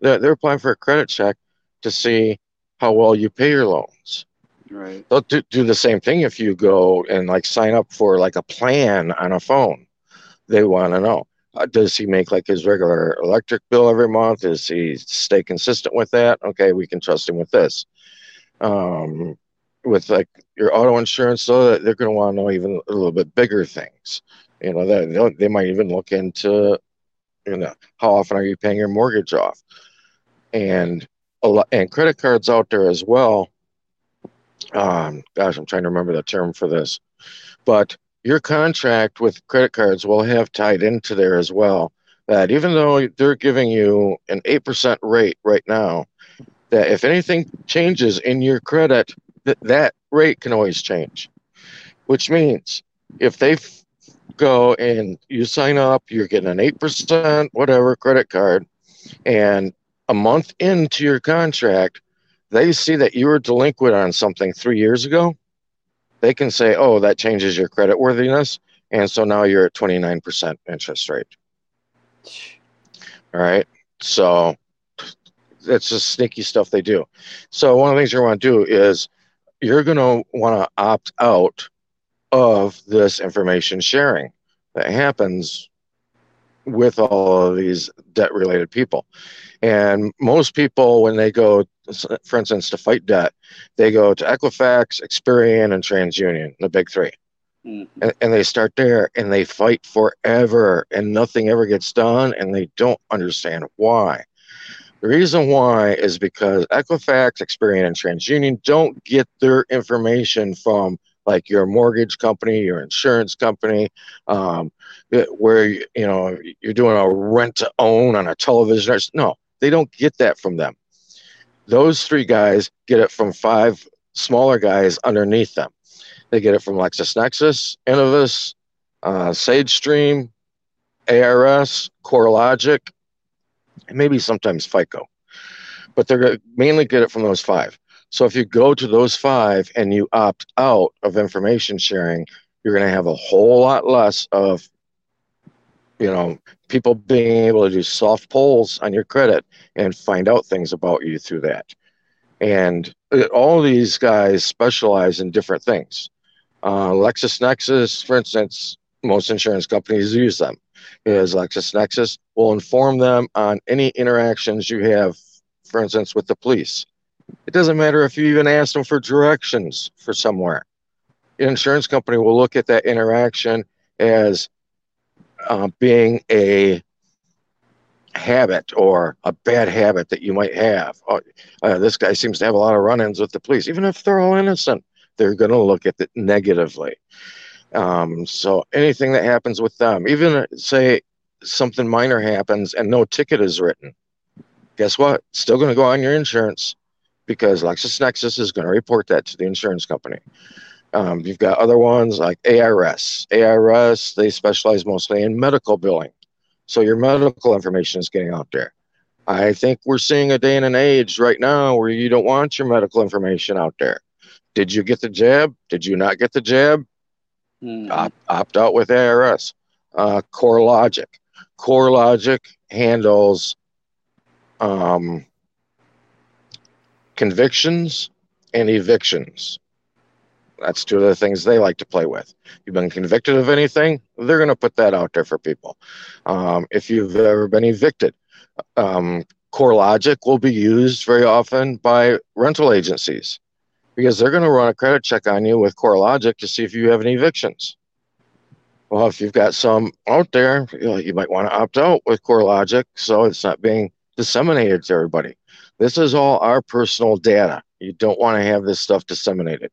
They're, they're applying for a credit check to see how well you pay your loans. Right. They'll do, do the same thing if you go and like sign up for like a plan on a phone. They want to know uh, does he make like his regular electric bill every month? Does he stay consistent with that? Okay, we can trust him with this. Um, with like your auto insurance, though, they're going to want to know even a little bit bigger things. You know, that they might even look into, you know, how often are you paying your mortgage off, and a lot, and credit cards out there as well um, gosh, I'm trying to remember the term for this, but your contract with credit cards will have tied into there as well that even though they're giving you an 8% rate right now, that if anything changes in your credit, that that rate can always change, which means if they f- go and you sign up, you're getting an 8%, whatever credit card, and a month into your contract, they see that you were delinquent on something three years ago, they can say, oh, that changes your credit worthiness. And so now you're at 29% interest rate. All right. So that's just sneaky stuff they do. So one of the things you want to do is you're going to want to opt out of this information sharing that happens with all of these debt related people. And most people, when they go, for instance, to fight debt, they go to Equifax, Experian, and TransUnion, the big three. Mhm. And, and they start there and they fight forever and nothing ever gets done and they don't understand why. The reason why is because Equifax, Experian, and TransUnion don't get their information from like your mortgage company, your insurance company, um, where you know you're doing a rent to own on a television. No, they don't get that from them. Those three guys get it from five smaller guys underneath them. They get it from LexisNexis, Innovis, uh, SageStream, ARS, CoreLogic, and maybe sometimes FICO. But they're going to mainly get it from those five. So if you go to those five and you opt out of information sharing, you're going to have a whole lot less of, you know, people being able to do soft pulls on your credit and find out things about you through that. And all these guys specialize in different things. Uh, LexisNexis, for instance, most insurance companies use them. Is LexisNexis will inform them on any interactions you have, for instance, with the police. It doesn't matter if you even ask them for directions for somewhere. An insurance company will look at that interaction as uh, being a habit or a bad habit that you might have. Oh, uh, this guy seems to have a lot of run ins with the police, even if they're all innocent they're going to look at it negatively. Um, so anything that happens with them, even say something minor happens and no ticket is written, guess what? Still going to go on your insurance because LexisNexis is going to report that to the insurance company. Um, you've got other ones like ARS. ARS, they specialize mostly in medical billing. So your medical information is getting out there. I think we're seeing a day and an age right now where you don't want your medical information out there. Did you get the jab? Did you not get the jab? Mm. Opt, opt out with ARS. Uh, CoreLogic. Core Logic handles um, convictions and evictions. That's two of the things they like to play with. You've been convicted of anything, they're going to put that out there for people. Um, if you've ever been evicted, um, CoreLogic will be used very often by rental agencies because they're going to run a credit check on you with CoreLogic to see if you have any evictions. Well, if you've got some out there, you, know, you might want to opt out with CoreLogic so it's not being disseminated to everybody. This is all our personal data. You don't want to have this stuff disseminated.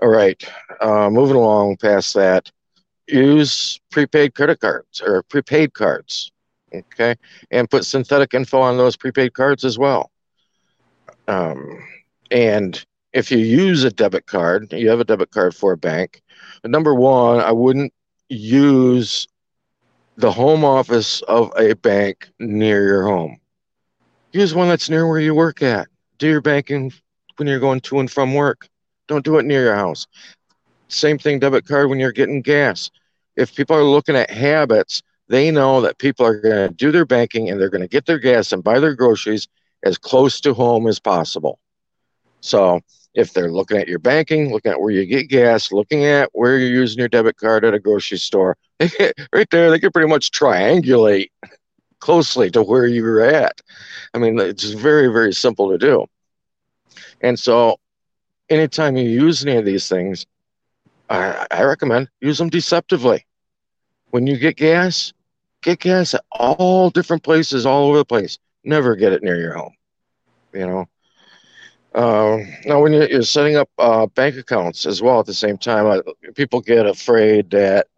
All right, uh, moving along past that, use prepaid credit cards or prepaid cards, okay, and put synthetic info on those prepaid cards as well. Um, and if you use a debit card, you have a debit card for a bank. Number one, I wouldn't use the home office of a bank near your home. Use one that's near where you work at. Do your banking when you're going to and from work. Don't do it near your house. Same thing, debit card when you're getting gas. If people are looking at habits, they know that people are going to do their banking and they're going to get their gas and buy their groceries as close to home as possible. So if they're looking at your banking, looking at where you get gas, looking at where you're using your debit card at a grocery store, right there, they can pretty much triangulate closely to where you're at. I mean, it's very, very simple to do. And so, anytime you use any of these things, I, I recommend use them deceptively. When you get gas, get gas at all different places all over the place. Never get it near your home. You know, um, now, when you're, setting up uh, bank accounts as well at the same time, uh, people get afraid that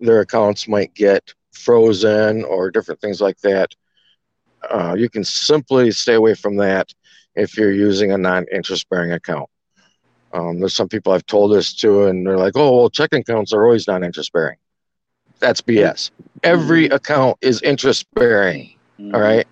their accounts might get frozen or different things like that. Uh, you can simply stay away from that if you're using a non-interest bearing account. Um, there's some people I've told this to, and they're like, "Oh, well, checking accounts are always non-interest bearing." That's BS. Every mm-hmm. account is interest bearing. Mm-hmm. All right.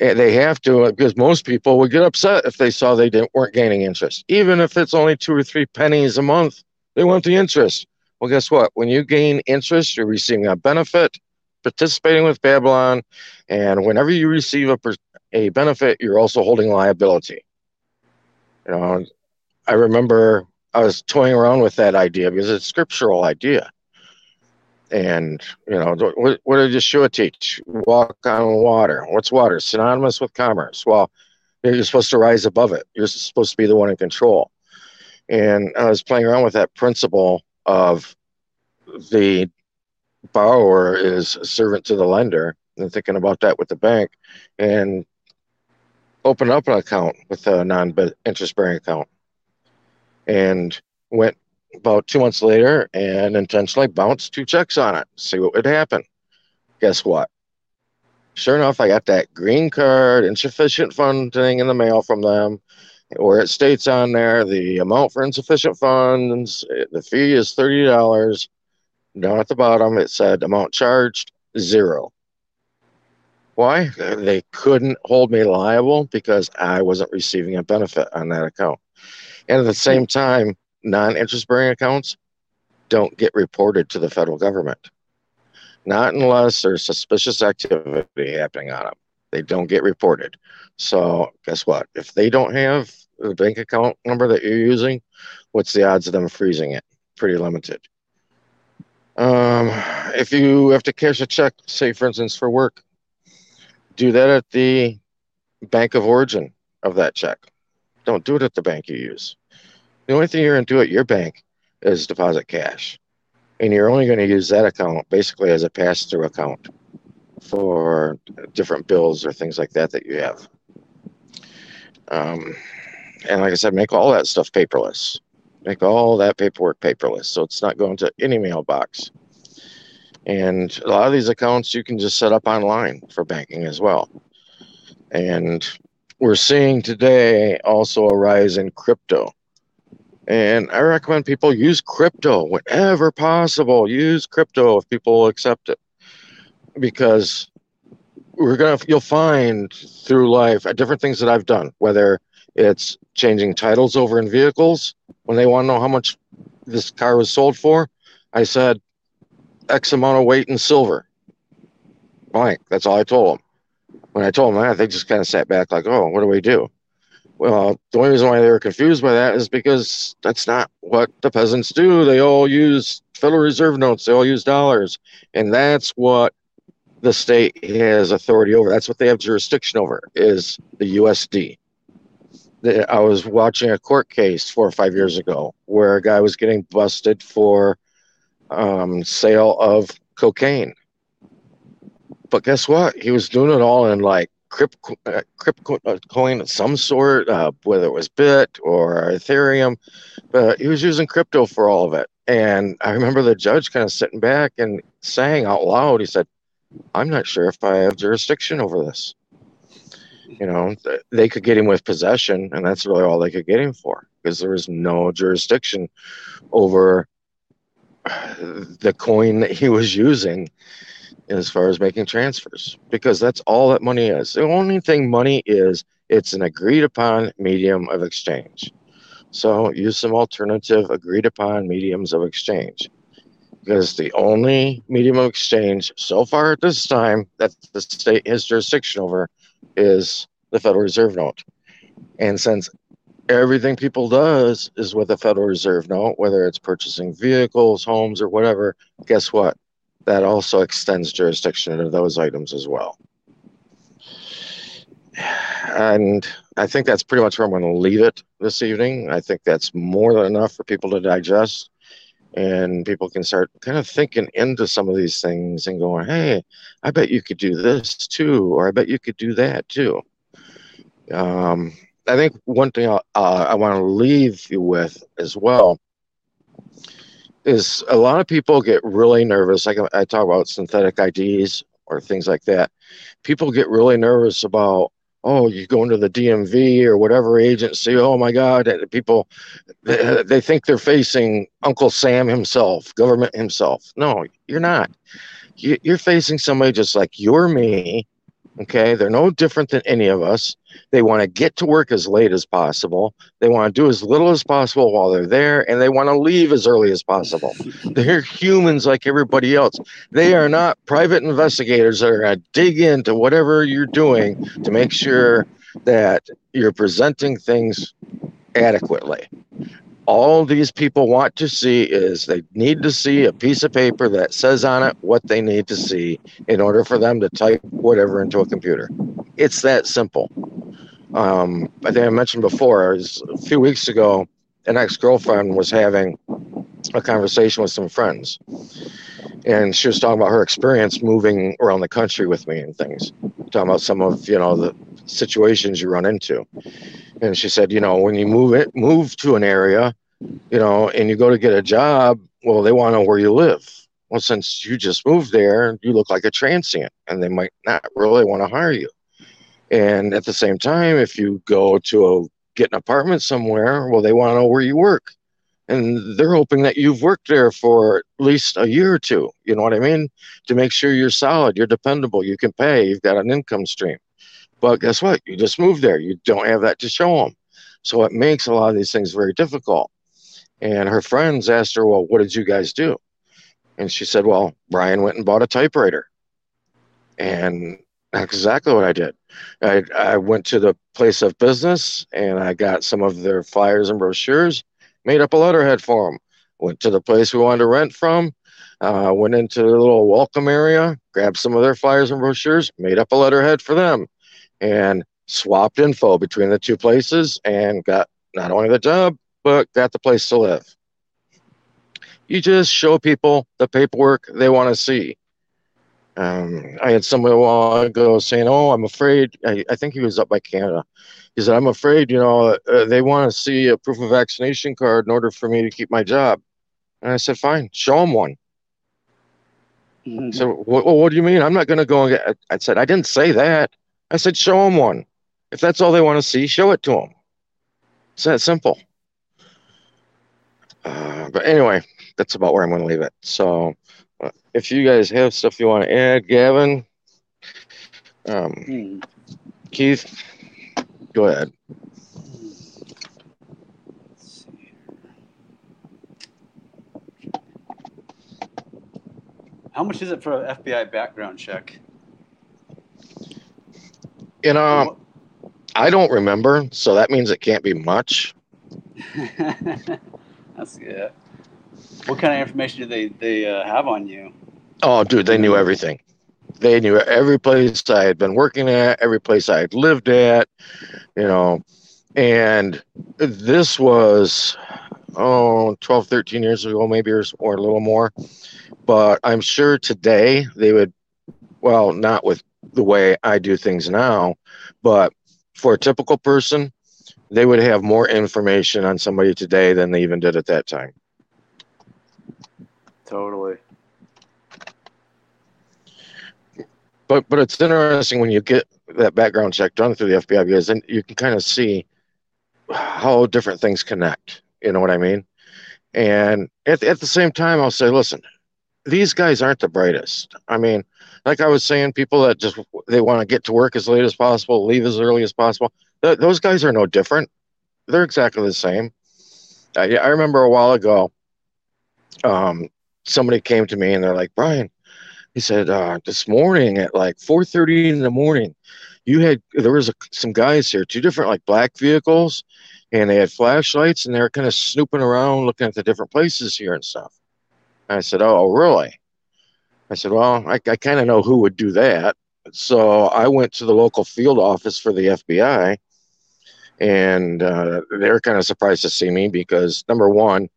Eh, they have to because most people would get upset if they saw they didn't weren't gaining interest even if it's only two or three pennies a month they want the interest well guess what when you gain interest you're receiving a benefit participating with babylon and whenever you receive a, a benefit you're also holding liability you know i remember i was toying around with that idea because it's a scriptural idea and you know what, what did Yeshua teach? Walk on water. What's water? Synonymous with commerce. Well, you're supposed to rise above it. You're supposed to be the one in control. And I was playing around with that principle of the borrower is a servant to the lender, and thinking about that with the bank. And open up an account with a non interest bearing account and went about two months later and intentionally bounced two checks on it, see what would happen. Guess what? Sure enough, I got that green card, insufficient funding in the mail from them, where it states on there the amount for insufficient funds, the fee is $30. Down at the bottom, it said amount charged zero. Why? They couldn't hold me liable because I wasn't receiving a benefit on that account. And at the same time, non interest bearing accounts don't get reported to the federal government. Not unless there's suspicious activity happening on them. They don't get reported. So, guess what? If they don't have the bank account number that you're using, what's the odds of them freezing it? Pretty limited. Um, if you have to cash a check, say for instance for work, do that at the bank of origin of that check. Don't do it at the bank you use. The only thing you're going to do at your bank is deposit cash. And you're only going to use that account basically as a pass through account for different bills or things like that that you have. Um, and like I said, make all that stuff paperless. Make all that paperwork paperless. So it's not going to any mailbox. And a lot of these accounts you can just set up online for banking as well. And we're seeing today also a rise in crypto. And I recommend people use crypto whenever possible. Use crypto if people accept it. Because we're gonna you'll find through life uh, different things that I've done, whether it's changing titles over in vehicles when they want to know how much this car was sold for. I said, X amount of weight in silver. Blank. That's all I told them. When I told them that, they just kind of sat back like, oh, what do we do? Well, the only reason why they were confused by that is because that's not what the peasants do. They all use Federal Reserve notes, they all use dollars. And that's what the state has authority over. That's what they have jurisdiction over is the USD. I was watching a court case four or five years ago where a guy was getting busted for um, sale of cocaine. But guess what? He was doing it all in like crypto, uh, crypto uh, coin of some sort, uh, whether it was Bit or Ethereum. But he was using crypto for all of it. And I remember the judge kind of sitting back and saying out loud, he said, I'm not sure if I have jurisdiction over this. You know, they could get him with possession, and that's really all they could get him for because there was no jurisdiction over the coin that he was using as far as making transfers because that's all that money is. The only thing money is, it's an agreed upon medium of exchange. So use some alternative agreed upon mediums of exchange because the only medium of exchange so far at this time that the state has jurisdiction over is the Federal Reserve note. And since everything people does is with a Federal Reserve note, whether it's purchasing vehicles, homes, or whatever. Guess what? That also extends jurisdiction to those items as well. And I think that's pretty much where I'm going to leave it this evening. I think that's more than enough for people to digest. And people can start kind of thinking into some of these things and going, hey, I bet you could do this too, or I bet you could do that too. Um, I think one thing uh, I want to leave you with as well is a lot of people get really nervous. Like I talk about synthetic IDs or things like that. People get really nervous about, oh, you go into the DMV or whatever agency. Oh my God! People, they, they think they're facing Uncle Sam himself, government himself. No, you're not. You're facing somebody just like you're me Okay. They're no different than any of us. They want to get to work as late as possible. They want to do as little as possible while they're there, and they want to leave as early as possible. they're humans like everybody else. They are not private investigators that are going to dig into whatever you're doing to make sure that you're presenting things adequately all these people want to see is they need to see a piece of paper that says on it what they need to see in order for them to type whatever into a computer. It's that simple. Um, I think I mentioned before, a few weeks ago, an ex girlfriend was having a conversation with some friends. And she was talking about her experience moving around the country with me and things. Talking about some of, you know, the situations you run into. And she said, you know, when you move it, move to an area, you know, and you go to get a job, well, they want to know where you live. Well, since you just moved there, you look like a transient, and they might not really want to hire you. And at the same time, if you go to a, get an apartment somewhere, well, they want to know where you work. And they're hoping that you've worked there for at least a year or two. You know what I mean? To make sure you're solid, you're dependable, you can pay, you've got an income stream. But guess what? You just moved there. You don't have that to show them. So it makes a lot of these things very difficult. And her friends asked her, Well, what did you guys do? And she said, Well, Brian went and bought a typewriter. And that's exactly what I did. I, I went to the place of business and I got some of their flyers and brochures, made up a letterhead for them. Went to the place we wanted to rent from, uh, went into the little welcome area, grabbed some of their flyers and brochures, made up a letterhead for them, and swapped info between the two places and got not only the job, but got the place to live. You just show people the paperwork they want to see. Um, I had someone a while ago saying, "Oh, I'm afraid." I, I, think he was up by Canada. He said, "I'm afraid, you know, uh, they want to see a proof of vaccination card in order for me to keep my job." And I said, "Fine, show them one." Mm-hmm. So, what, what do you mean? I'm not going to go and get. I said, "I didn't say that. I said, show them one. If that's all they want to see, show it to them. It's that simple." Uh, but anyway, that's about where I'm going to leave it. So if you guys have stuff you want to add, Gavin, um, hmm. Keith, go ahead. How much is it for an FBI background check? You know, I don't remember, so that means it can't be much. That's good. What kind of information do they they uh, have on you? Oh, dude, they knew everything. They knew every place I had been working at, every place I had lived at, you know. And this was, oh, 12, 13 years ago, maybe, or, or a little more. But I'm sure today they would, well, not with the way I do things now, but for a typical person, they would have more information on somebody today than they even did at that time. Totally. but but it's interesting when you get that background check done through the FBI because then you can kind of see how different things connect. You know what I mean? And at, at the same time, I'll say, listen, these guys aren't the brightest. I mean, like I was saying, people that just they want to get to work as late as possible, leave as early as possible. Th- those guys are no different. They're exactly the same. I, I remember a while ago, um, somebody came to me and they're like, Brian, he said uh, this morning at like 4:30 in the morning, you had there was a, some guys here, two different like black vehicles, and they had flashlights and they were kind of snooping around looking at the different places here and stuff. And I said, "Oh, really?" I said, "Well, I, I kind of know who would do that." So I went to the local field office for the FBI, and uh, they're kind of surprised to see me because number one,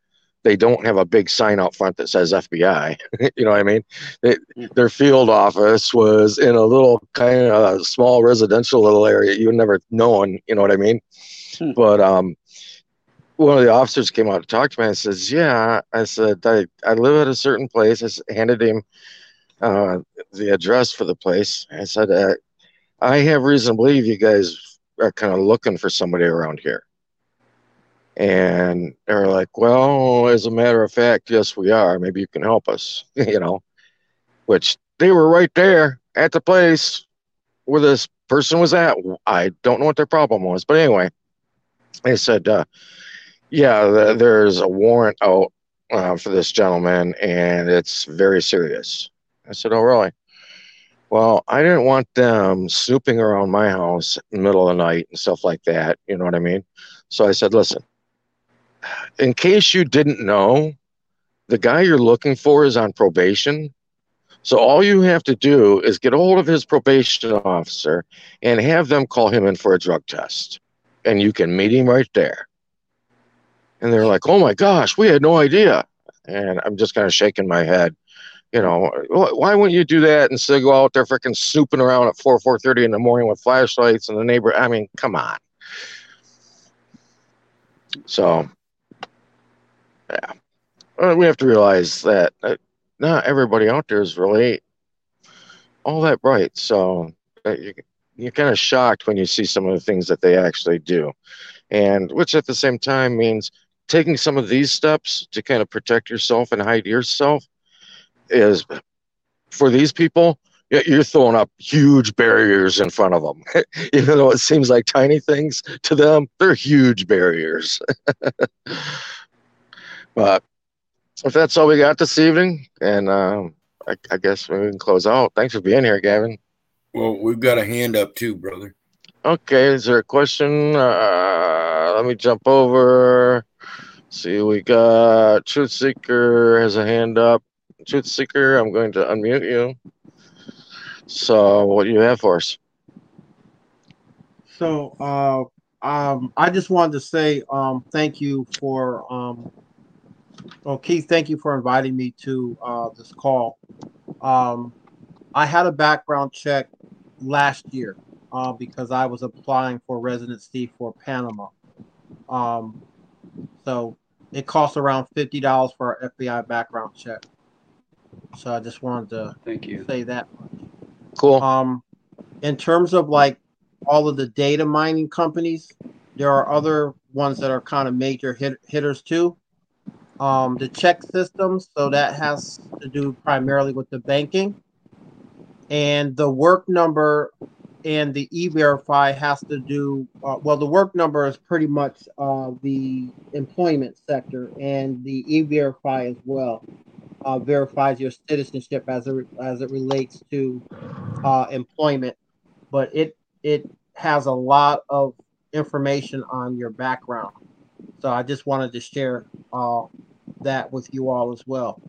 they don't have a big sign out front that says FBI. you know what I mean? They, their field office was in a little kind of small residential little area you never known. You know what I mean? Hmm. But um, one of the officers came out to talk to me and says, "Yeah," I said, "I, I live at a certain place." I handed him uh, the address for the place. I said, uh, "I have reason to believe you guys are kind of looking for somebody around here." And they're like, well, as a matter of fact, yes, we are. Maybe you can help us, you know, which they were right there at the place where this person was at. I don't know what their problem was, but anyway, they said, uh, yeah, the, there's a warrant out uh, for this gentleman and it's very serious. I said, oh, really? Well, I didn't want them snooping around my house in the middle of the night and stuff like that. You know what I mean? So I said, listen, in case you didn't know, the guy you're looking for is on probation. So all you have to do is get a hold of his probation officer and have them call him in for a drug test. And you can meet him right there. And they're like, oh my gosh, we had no idea. And I'm just kind of shaking my head. You know, why wouldn't you do that instead of go out there freaking snooping around at four four thirty in the morning with flashlights and the neighbor? I mean, come on. So, yeah, Uh, we have to realize that not everybody out there is really all that bright. So you, you're kind of shocked when you see some of the things that they actually do, and which at the same time means taking some of these steps to kind of protect yourself and hide yourself is for these people you're throwing up huge barriers in front of them. Even though it seems like tiny things to them they're huge barriers. But if that's all we got this evening and um, I, I guess we can close out. Thanks for being here gavin. Well, we've got a hand up too, brother. okay is there a question? Uh, let me jump over. See we got truth seeker has a hand up truth seeker i'm going to unmute you so what do you have for us So, uh, um, I just wanted to say um, thank you for, um, well, Keith, thank you for inviting me to uh, this call. Um, I had a background check last year uh, because I was applying for residency for Panama. Um, so it costs around fifty dollars for an FBI background check. So I just wanted to Thank you. say that. cool Um, in terms of like all of the data mining companies, there are other ones that are kind of major hit, hitters too. Um, the ChexSystems, so that has to do primarily with the banking, and the work number and the e-verify has to do uh, well. The work number is pretty much uh, the employment sector, and the e-verify as well uh, verifies your citizenship as it as it relates to uh, employment, but it it has a lot of information on your background. So I just wanted to share uh, that with you all as well.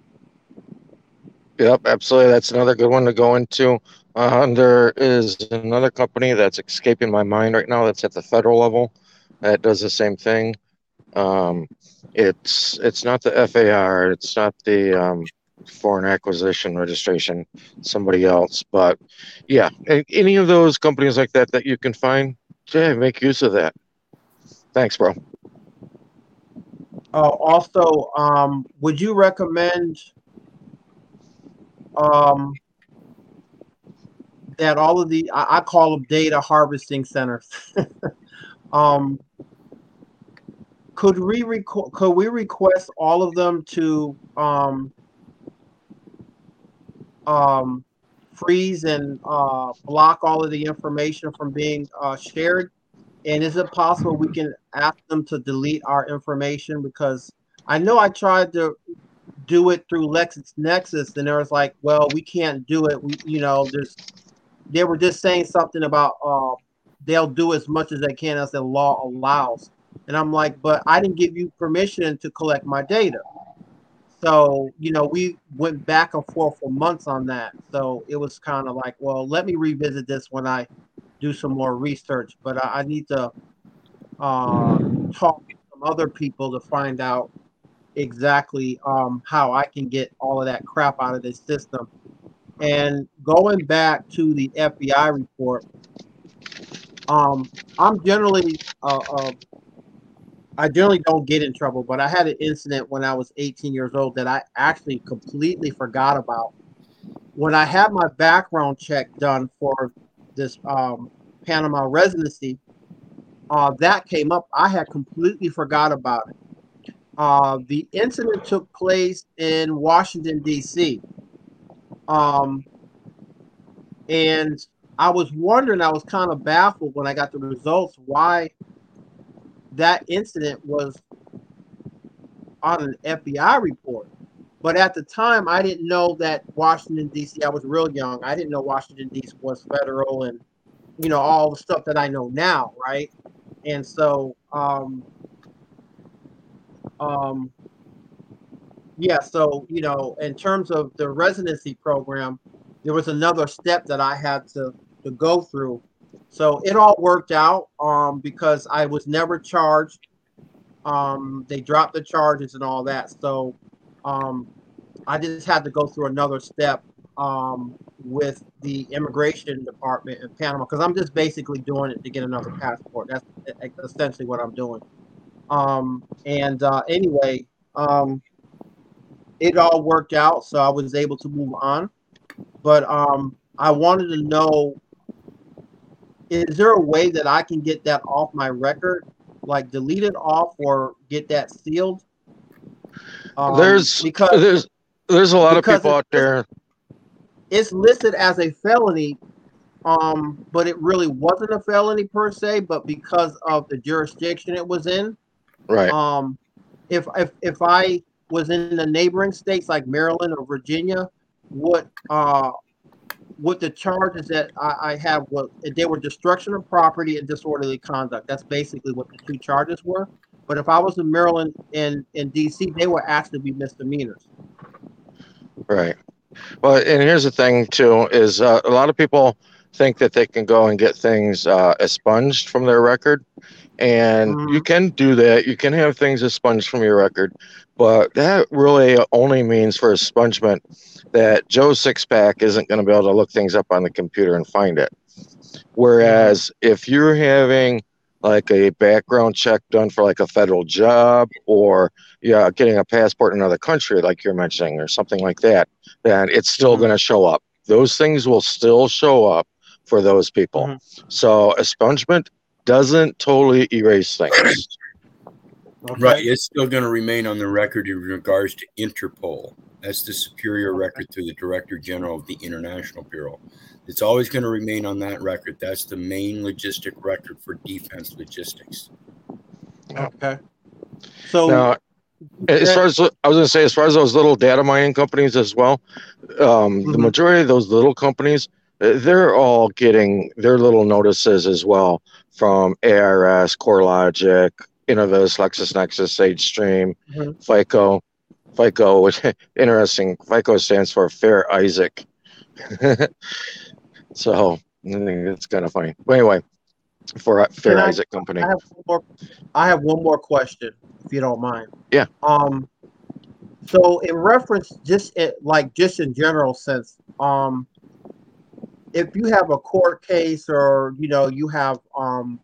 Yep, absolutely. That's another good one to go into. Uh, there is another company that's escaping my mind right now. That's at the federal level. That does the same thing. Um, it's it's not the FAR. It's not the um, Foreign Acquisition Registration. Somebody else. But yeah, any of those companies like that that you can find, yeah, make use of that. Thanks, bro. Uh, also, um, would you recommend um, that all of the I, I call them data harvesting centers? um, could we could we request all of them to um, um, freeze and uh, block all of the information from being uh, shared? And is it possible we can ask them to delete our information? Because I know I tried to do it through LexisNexis, and there was like, well, we can't do it. We, you know, there's they were just saying something about uh, they'll do as much as they can as the law allows. And I'm like, but I didn't give you permission to collect my data. So, you know, we went back and forth for months on that. So it was kind of like, well, let me revisit this when I do some more research. But I, I need to uh, talk to some other people to find out exactly um, how I can get all of that crap out of this system. And going back to the FBI report, um, I'm generally uh, uh, I generally don't get in trouble, but I had an incident when I was 18 years old that I actually completely forgot about. When I had my background check done for this um, Panama residency, uh, that came up. I had completely forgot about it. Uh, the incident took place in Washington, D.C. Um, and I was wondering, I was kind of baffled when I got the results why that incident was on an FBI report. But at the time, I didn't know that Washington, D.C., I was real young. I didn't know Washington, D.C. was federal and, you know, all the stuff that I know now, right? And so, um, um, yeah, so, you know, in terms of the residency program, there was another step that I had to, to go through. So it all worked out um, because I was never charged. Um, they dropped the charges and all that. So um, I just had to go through another step um, with the immigration department in Panama because I'm just basically doing it to get another passport. That's essentially what I'm doing. Um, and uh, anyway, um, it all worked out, so I was able to move on. But I wanted to know: is there a way that I can get that off my record, like delete it off or get that sealed? Um, there's because there's there's a lot of people out there. It's listed as a felony, um, but it really wasn't a felony per se. But because of the jurisdiction it was in, right? Um, if if if I was in the neighboring states like Maryland or Virginia, what uh what the charges that I, I have what they were destruction of property and disorderly conduct. That's basically what the two charges were. But if I was in Maryland and in DC, they were asked to be misdemeanors. Right. Well, and here's the thing too: is uh, a lot of people think that they can go and get things uh, expunged from their record, and mm-hmm. you can do that. You can have things expunged from your record, but that really only means for expungement that Joe Sixpack isn't going to be able to look things up on the computer and find it. Whereas if you're having like a background check done for like a federal job or yeah, getting a passport in another country, like you're mentioning, or something like that, then it's still mm-hmm. going to show up. Those things will still show up for those people. Mm-hmm. So expungement doesn't totally erase things. Okay. Right. It's still going to remain on the record in regards to Interpol. That's the superior record to the Director General of the International Bureau. It's always going to remain on that record. That's the main logistic record for defense logistics. Okay. So, now, as far as I was going to say, as far as those little data mining companies as well, um, mm-hmm. the majority of those little companies, uh, they're all getting their little notices as well from ARS, CoreLogic, Innovis, LexisNexis, SageStream, mm-hmm. FICO. FICO, which interesting. FICO stands for Fair Isaac. so I think it's kind of funny. But anyway, for Fair I, Isaac Company. I have, more, I have one more question, if you don't mind. Yeah. Um. So in reference, just it, like just in general sense, um, if you have a court case or you know you have um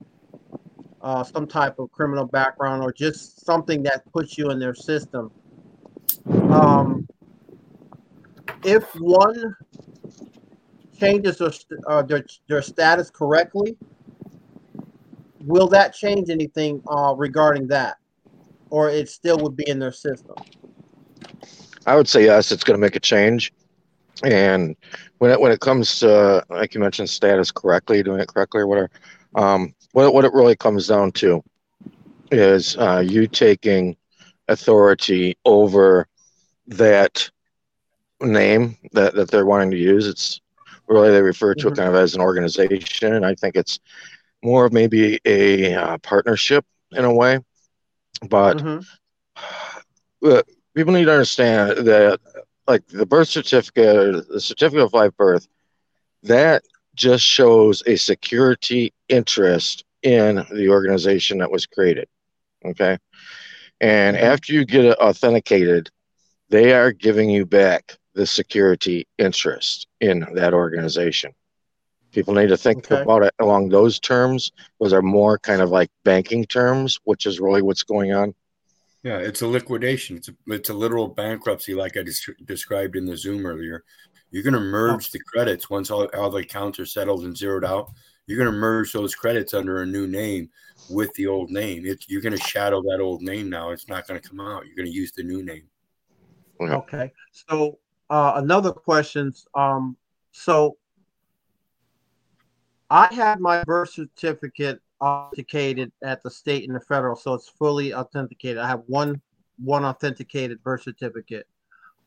uh, some type of criminal background or just something that puts you in their system. Um, if one changes their, uh, their, their status correctly, will that change anything uh, regarding that? Or it still would be in their system? I would say yes, it's going to make a change. And when it, when it comes to, like you mentioned, status correctly, doing it correctly or whatever, um, what, what it really comes down to is uh, you taking authority over that name that, that they're wanting to use. It's really they refer to mm-hmm. it kind of as an organization. And I think it's more of maybe a uh, partnership in a way. But mm-hmm. uh, people need to understand that, like the birth certificate, the certificate of live birth, that just shows a security interest in the organization that was created. Okay. And mm-hmm. after you get it authenticated, they are giving you back the security interest in that organization. People need to think okay. about it along those terms. Those are more kind of like banking terms, which is really what's going on. Yeah, it's a liquidation. It's a, it's a literal bankruptcy, like I des- described in the Zoom earlier. You're going to merge oh. the credits once all, all the accounts are settled and zeroed out. You're going to merge those credits under a new name with the old name. It, you're going to shadow that old name now. It's not going to come out. You're going to use the new name. Okay. So uh, another question. Um, so I had my birth certificate authenticated at the state and the federal, so it's fully authenticated. I have one one authenticated birth certificate.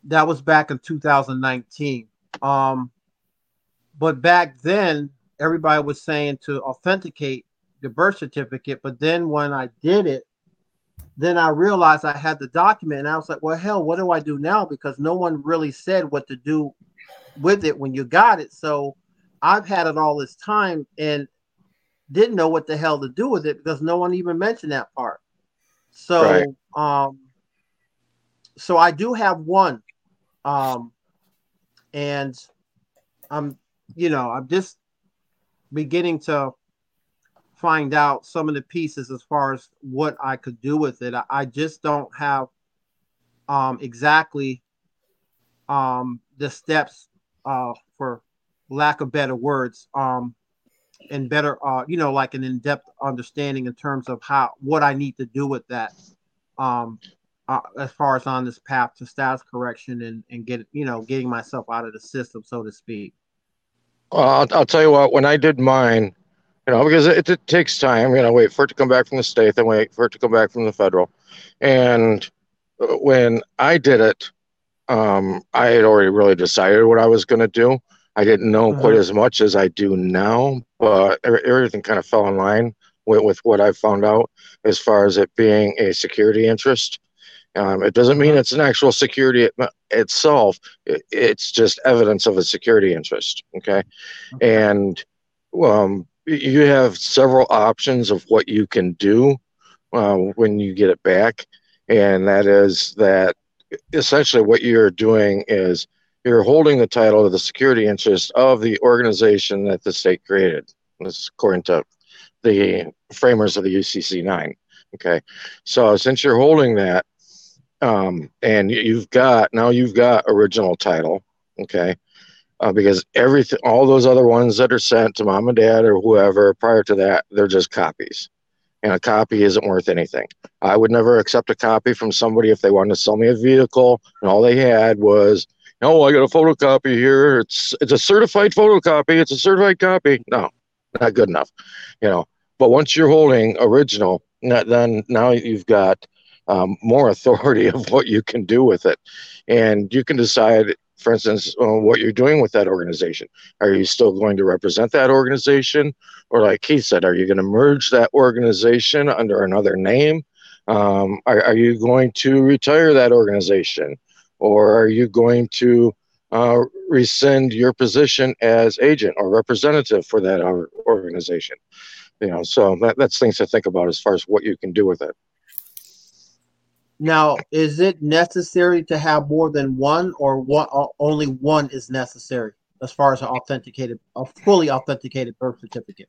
That was back in 2019. Um, but back then, everybody was saying to authenticate the birth certificate. But then when I did it, then I realized I had the document, and I was like, "Well, hell, what do I do now?" Because no one really said what to do with it when you got it. So I've had it all this time and didn't know what the hell to do with it because no one even mentioned that part. So, right. um, so I do have one Um, and I'm, you know, I'm just beginning to find out some of the pieces as far as what I could do with it. I, I just don't have um, exactly um, the steps uh, for lack of better words um, and better, uh, you know, like an in-depth understanding in terms of how what I need to do with that. Um, uh, as far as on this path to status correction and, and get you know getting myself out of the system so to speak I'll, I'll tell you what. When I did mine, you know, because it, it takes time. You know, wait for it to come back from the state, then wait for it to come back from the federal. And uh, when I did it, um, I had already really decided what I was going to do. I didn't know quite Uh-huh. as much as I do now, but everything kind of fell in line with, with what I found out as far as it being a security interest. Um, it doesn't mean it's an actual security it, itself. It, it's just evidence of a security interest. Okay, and um, you have several options of what you can do uh, when you get it back, and that is that essentially what you're doing is you're holding the title of the security interest of the organization that the state created. This is according to the framers of the UCC 9. Okay, so since you're holding that, um, and you- you've got now you've got original title, okay, uh, because everything, all those other ones that are sent to mom and dad or whoever prior to that, they're just copies, and a copy isn't worth anything. I would never accept a copy from somebody if they wanted to sell me a vehicle and all they had was, oh, I got a photocopy here. It's it's a certified photocopy. It's a certified copy. No, not good enough, you know. But once you're holding original, then now you've got um, more authority of what you can do with it, and you can decide, for instance, uh, what you're doing with that organization. Are you still going to represent that organization, or like Keith said, are you going to merge that organization under another name? Um, are, are you going to retire that organization, or are you going to uh, rescind your position as agent or representative for that organization? You know, so that, that's things to think about as far as what you can do with it. Now is it necessary to have more than one or one only one is necessary as far as an authenticated a fully authenticated birth certificate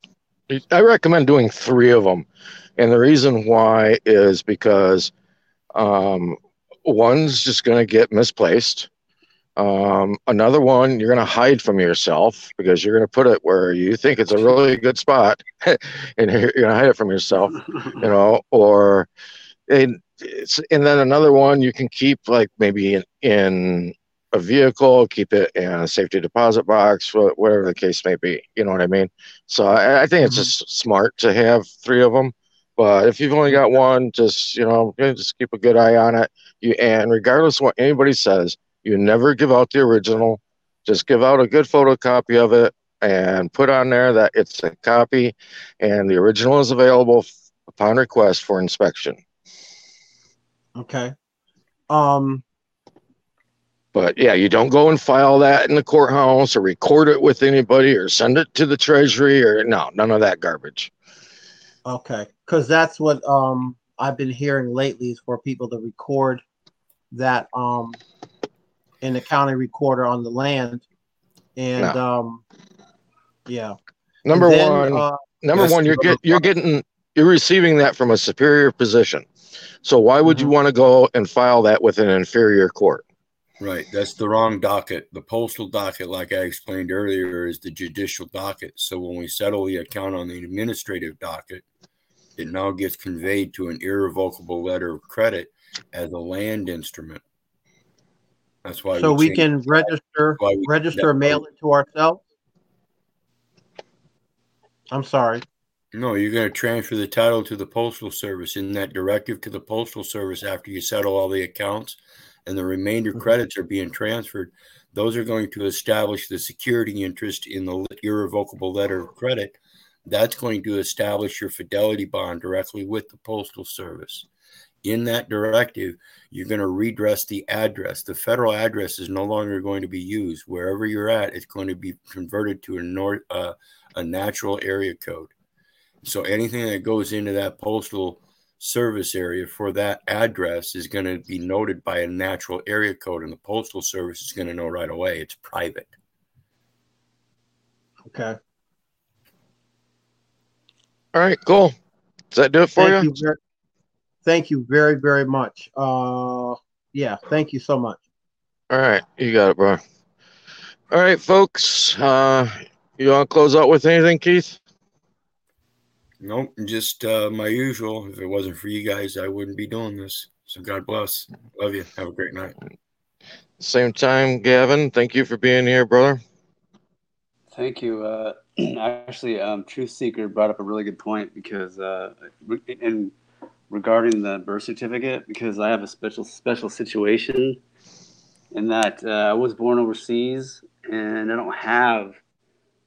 I recommend doing three of them, and the reason why is because um, one's just going to get misplaced. Um, another one you're going to hide from yourself because you're going to put it where you think it's a really good spot, and you're, you're going to hide it from yourself, you know. Or and it's, and then another one you can keep like maybe in, in a vehicle, keep it in a safety deposit box, whatever the case may be. You know what I mean? So I, I think it's mm-hmm. just smart to have three of them. But if you've only got one, just you know, just keep a good eye on it. You and regardless of what anybody says, you never give out the original. Just give out a good photocopy of it and put on there that it's a copy, and the original is available f- upon request for inspection. Okay um But yeah, you don't go and file that in the courthouse or record it with anybody or send it to the treasury or no, none of that garbage. Okay, because that's what um I've been hearing lately is for people to record that um in the county recorder on the land, and um yeah. Number then, one, uh, number one, you're get you're getting you're receiving that from a superior position. So why would you Mhm. want to go and file that with an inferior court? Right. That's the wrong docket. The postal docket, like I explained earlier, is the judicial docket. So when we settle the account on the administrative docket, it now gets conveyed to an irrevocable letter of credit as a land instrument. That's why so we change- can register we- register mail it to ourselves. I'm sorry. No, you're going to transfer the title to the postal service in that directive to the postal service after you settle all the accounts and the remainder Mhm. credits are being transferred. Those are going to establish the security interest in the irrevocable letter of credit. That's going to establish your fidelity bond directly with the postal service. In that directive, you're going to redress the address. The federal address is no longer going to be used. Wherever you're at, it's going to be converted to a north, uh, a natural area code. So anything that goes into that postal service area for that address is going to be noted by a natural area code, and the postal service is going to know right away it's private. Okay. All right, cool. Does that do it for Thank you? you. very, thank you very, very much. Uh, yeah. Thank you so much. All right, you got it, bro. All right, folks. Uh, you want to close out with anything, Keith? Nope, just uh, my usual. If it wasn't for you guys, I wouldn't be doing this. So God bless. Love you. Have a great night. Same time, Gavin. Thank you for being here, brother. Thank you. Uh, actually, um, Truth Seeker brought up a really good point because, uh, re- in regarding the birth certificate, because I have a special special situation in that uh, I was born overseas and I don't have.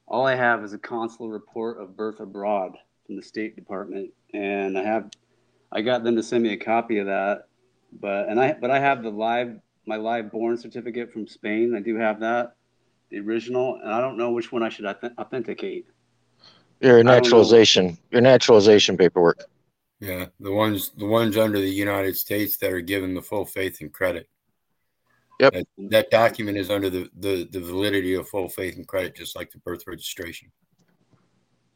All I have is a consular report of birth abroad from the State Department, and I have. I got them to send me a copy of that, but and I but I have the live my live born certificate from Spain. I do have that the original, and I don't know which one I should authenticate. Your naturalization, your naturalization paperwork. Yeah, the ones the ones under the United States that are given the full faith and credit. Yep. That, that document is under the, the the validity of full faith and credit, just like the birth registration.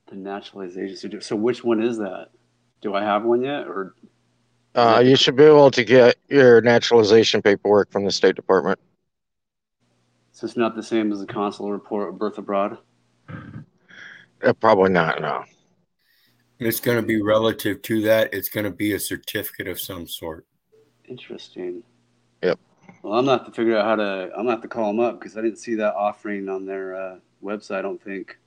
The naturalization certificate. So which one is that? Do I have one yet, or Uh, you should be able to get your naturalization paperwork from the State Department. so it's not the same as the consular report of birth abroad? Uh, probably not. No. It's going to be relative to that. It's going to be a certificate of some sort. Interesting. Yep. Well, I'm gonna figure out how to. I'm gonna to call them up because I didn't see that offering on their uh, website. I don't think.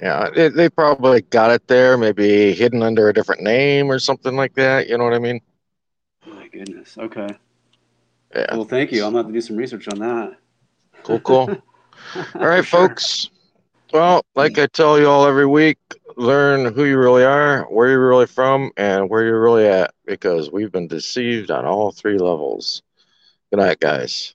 Yeah, they, they probably got it there, maybe hidden under a different name or something like that. You know what I mean? My goodness. Okay. Yeah. Well, thank you. I'm gonna have to do some research on that. Cool, cool. All right, folks. Well, like I tell you all every week, learn who you really are, where you're really from, and where you're really at, because we've been deceived on all three levels. Good night, guys.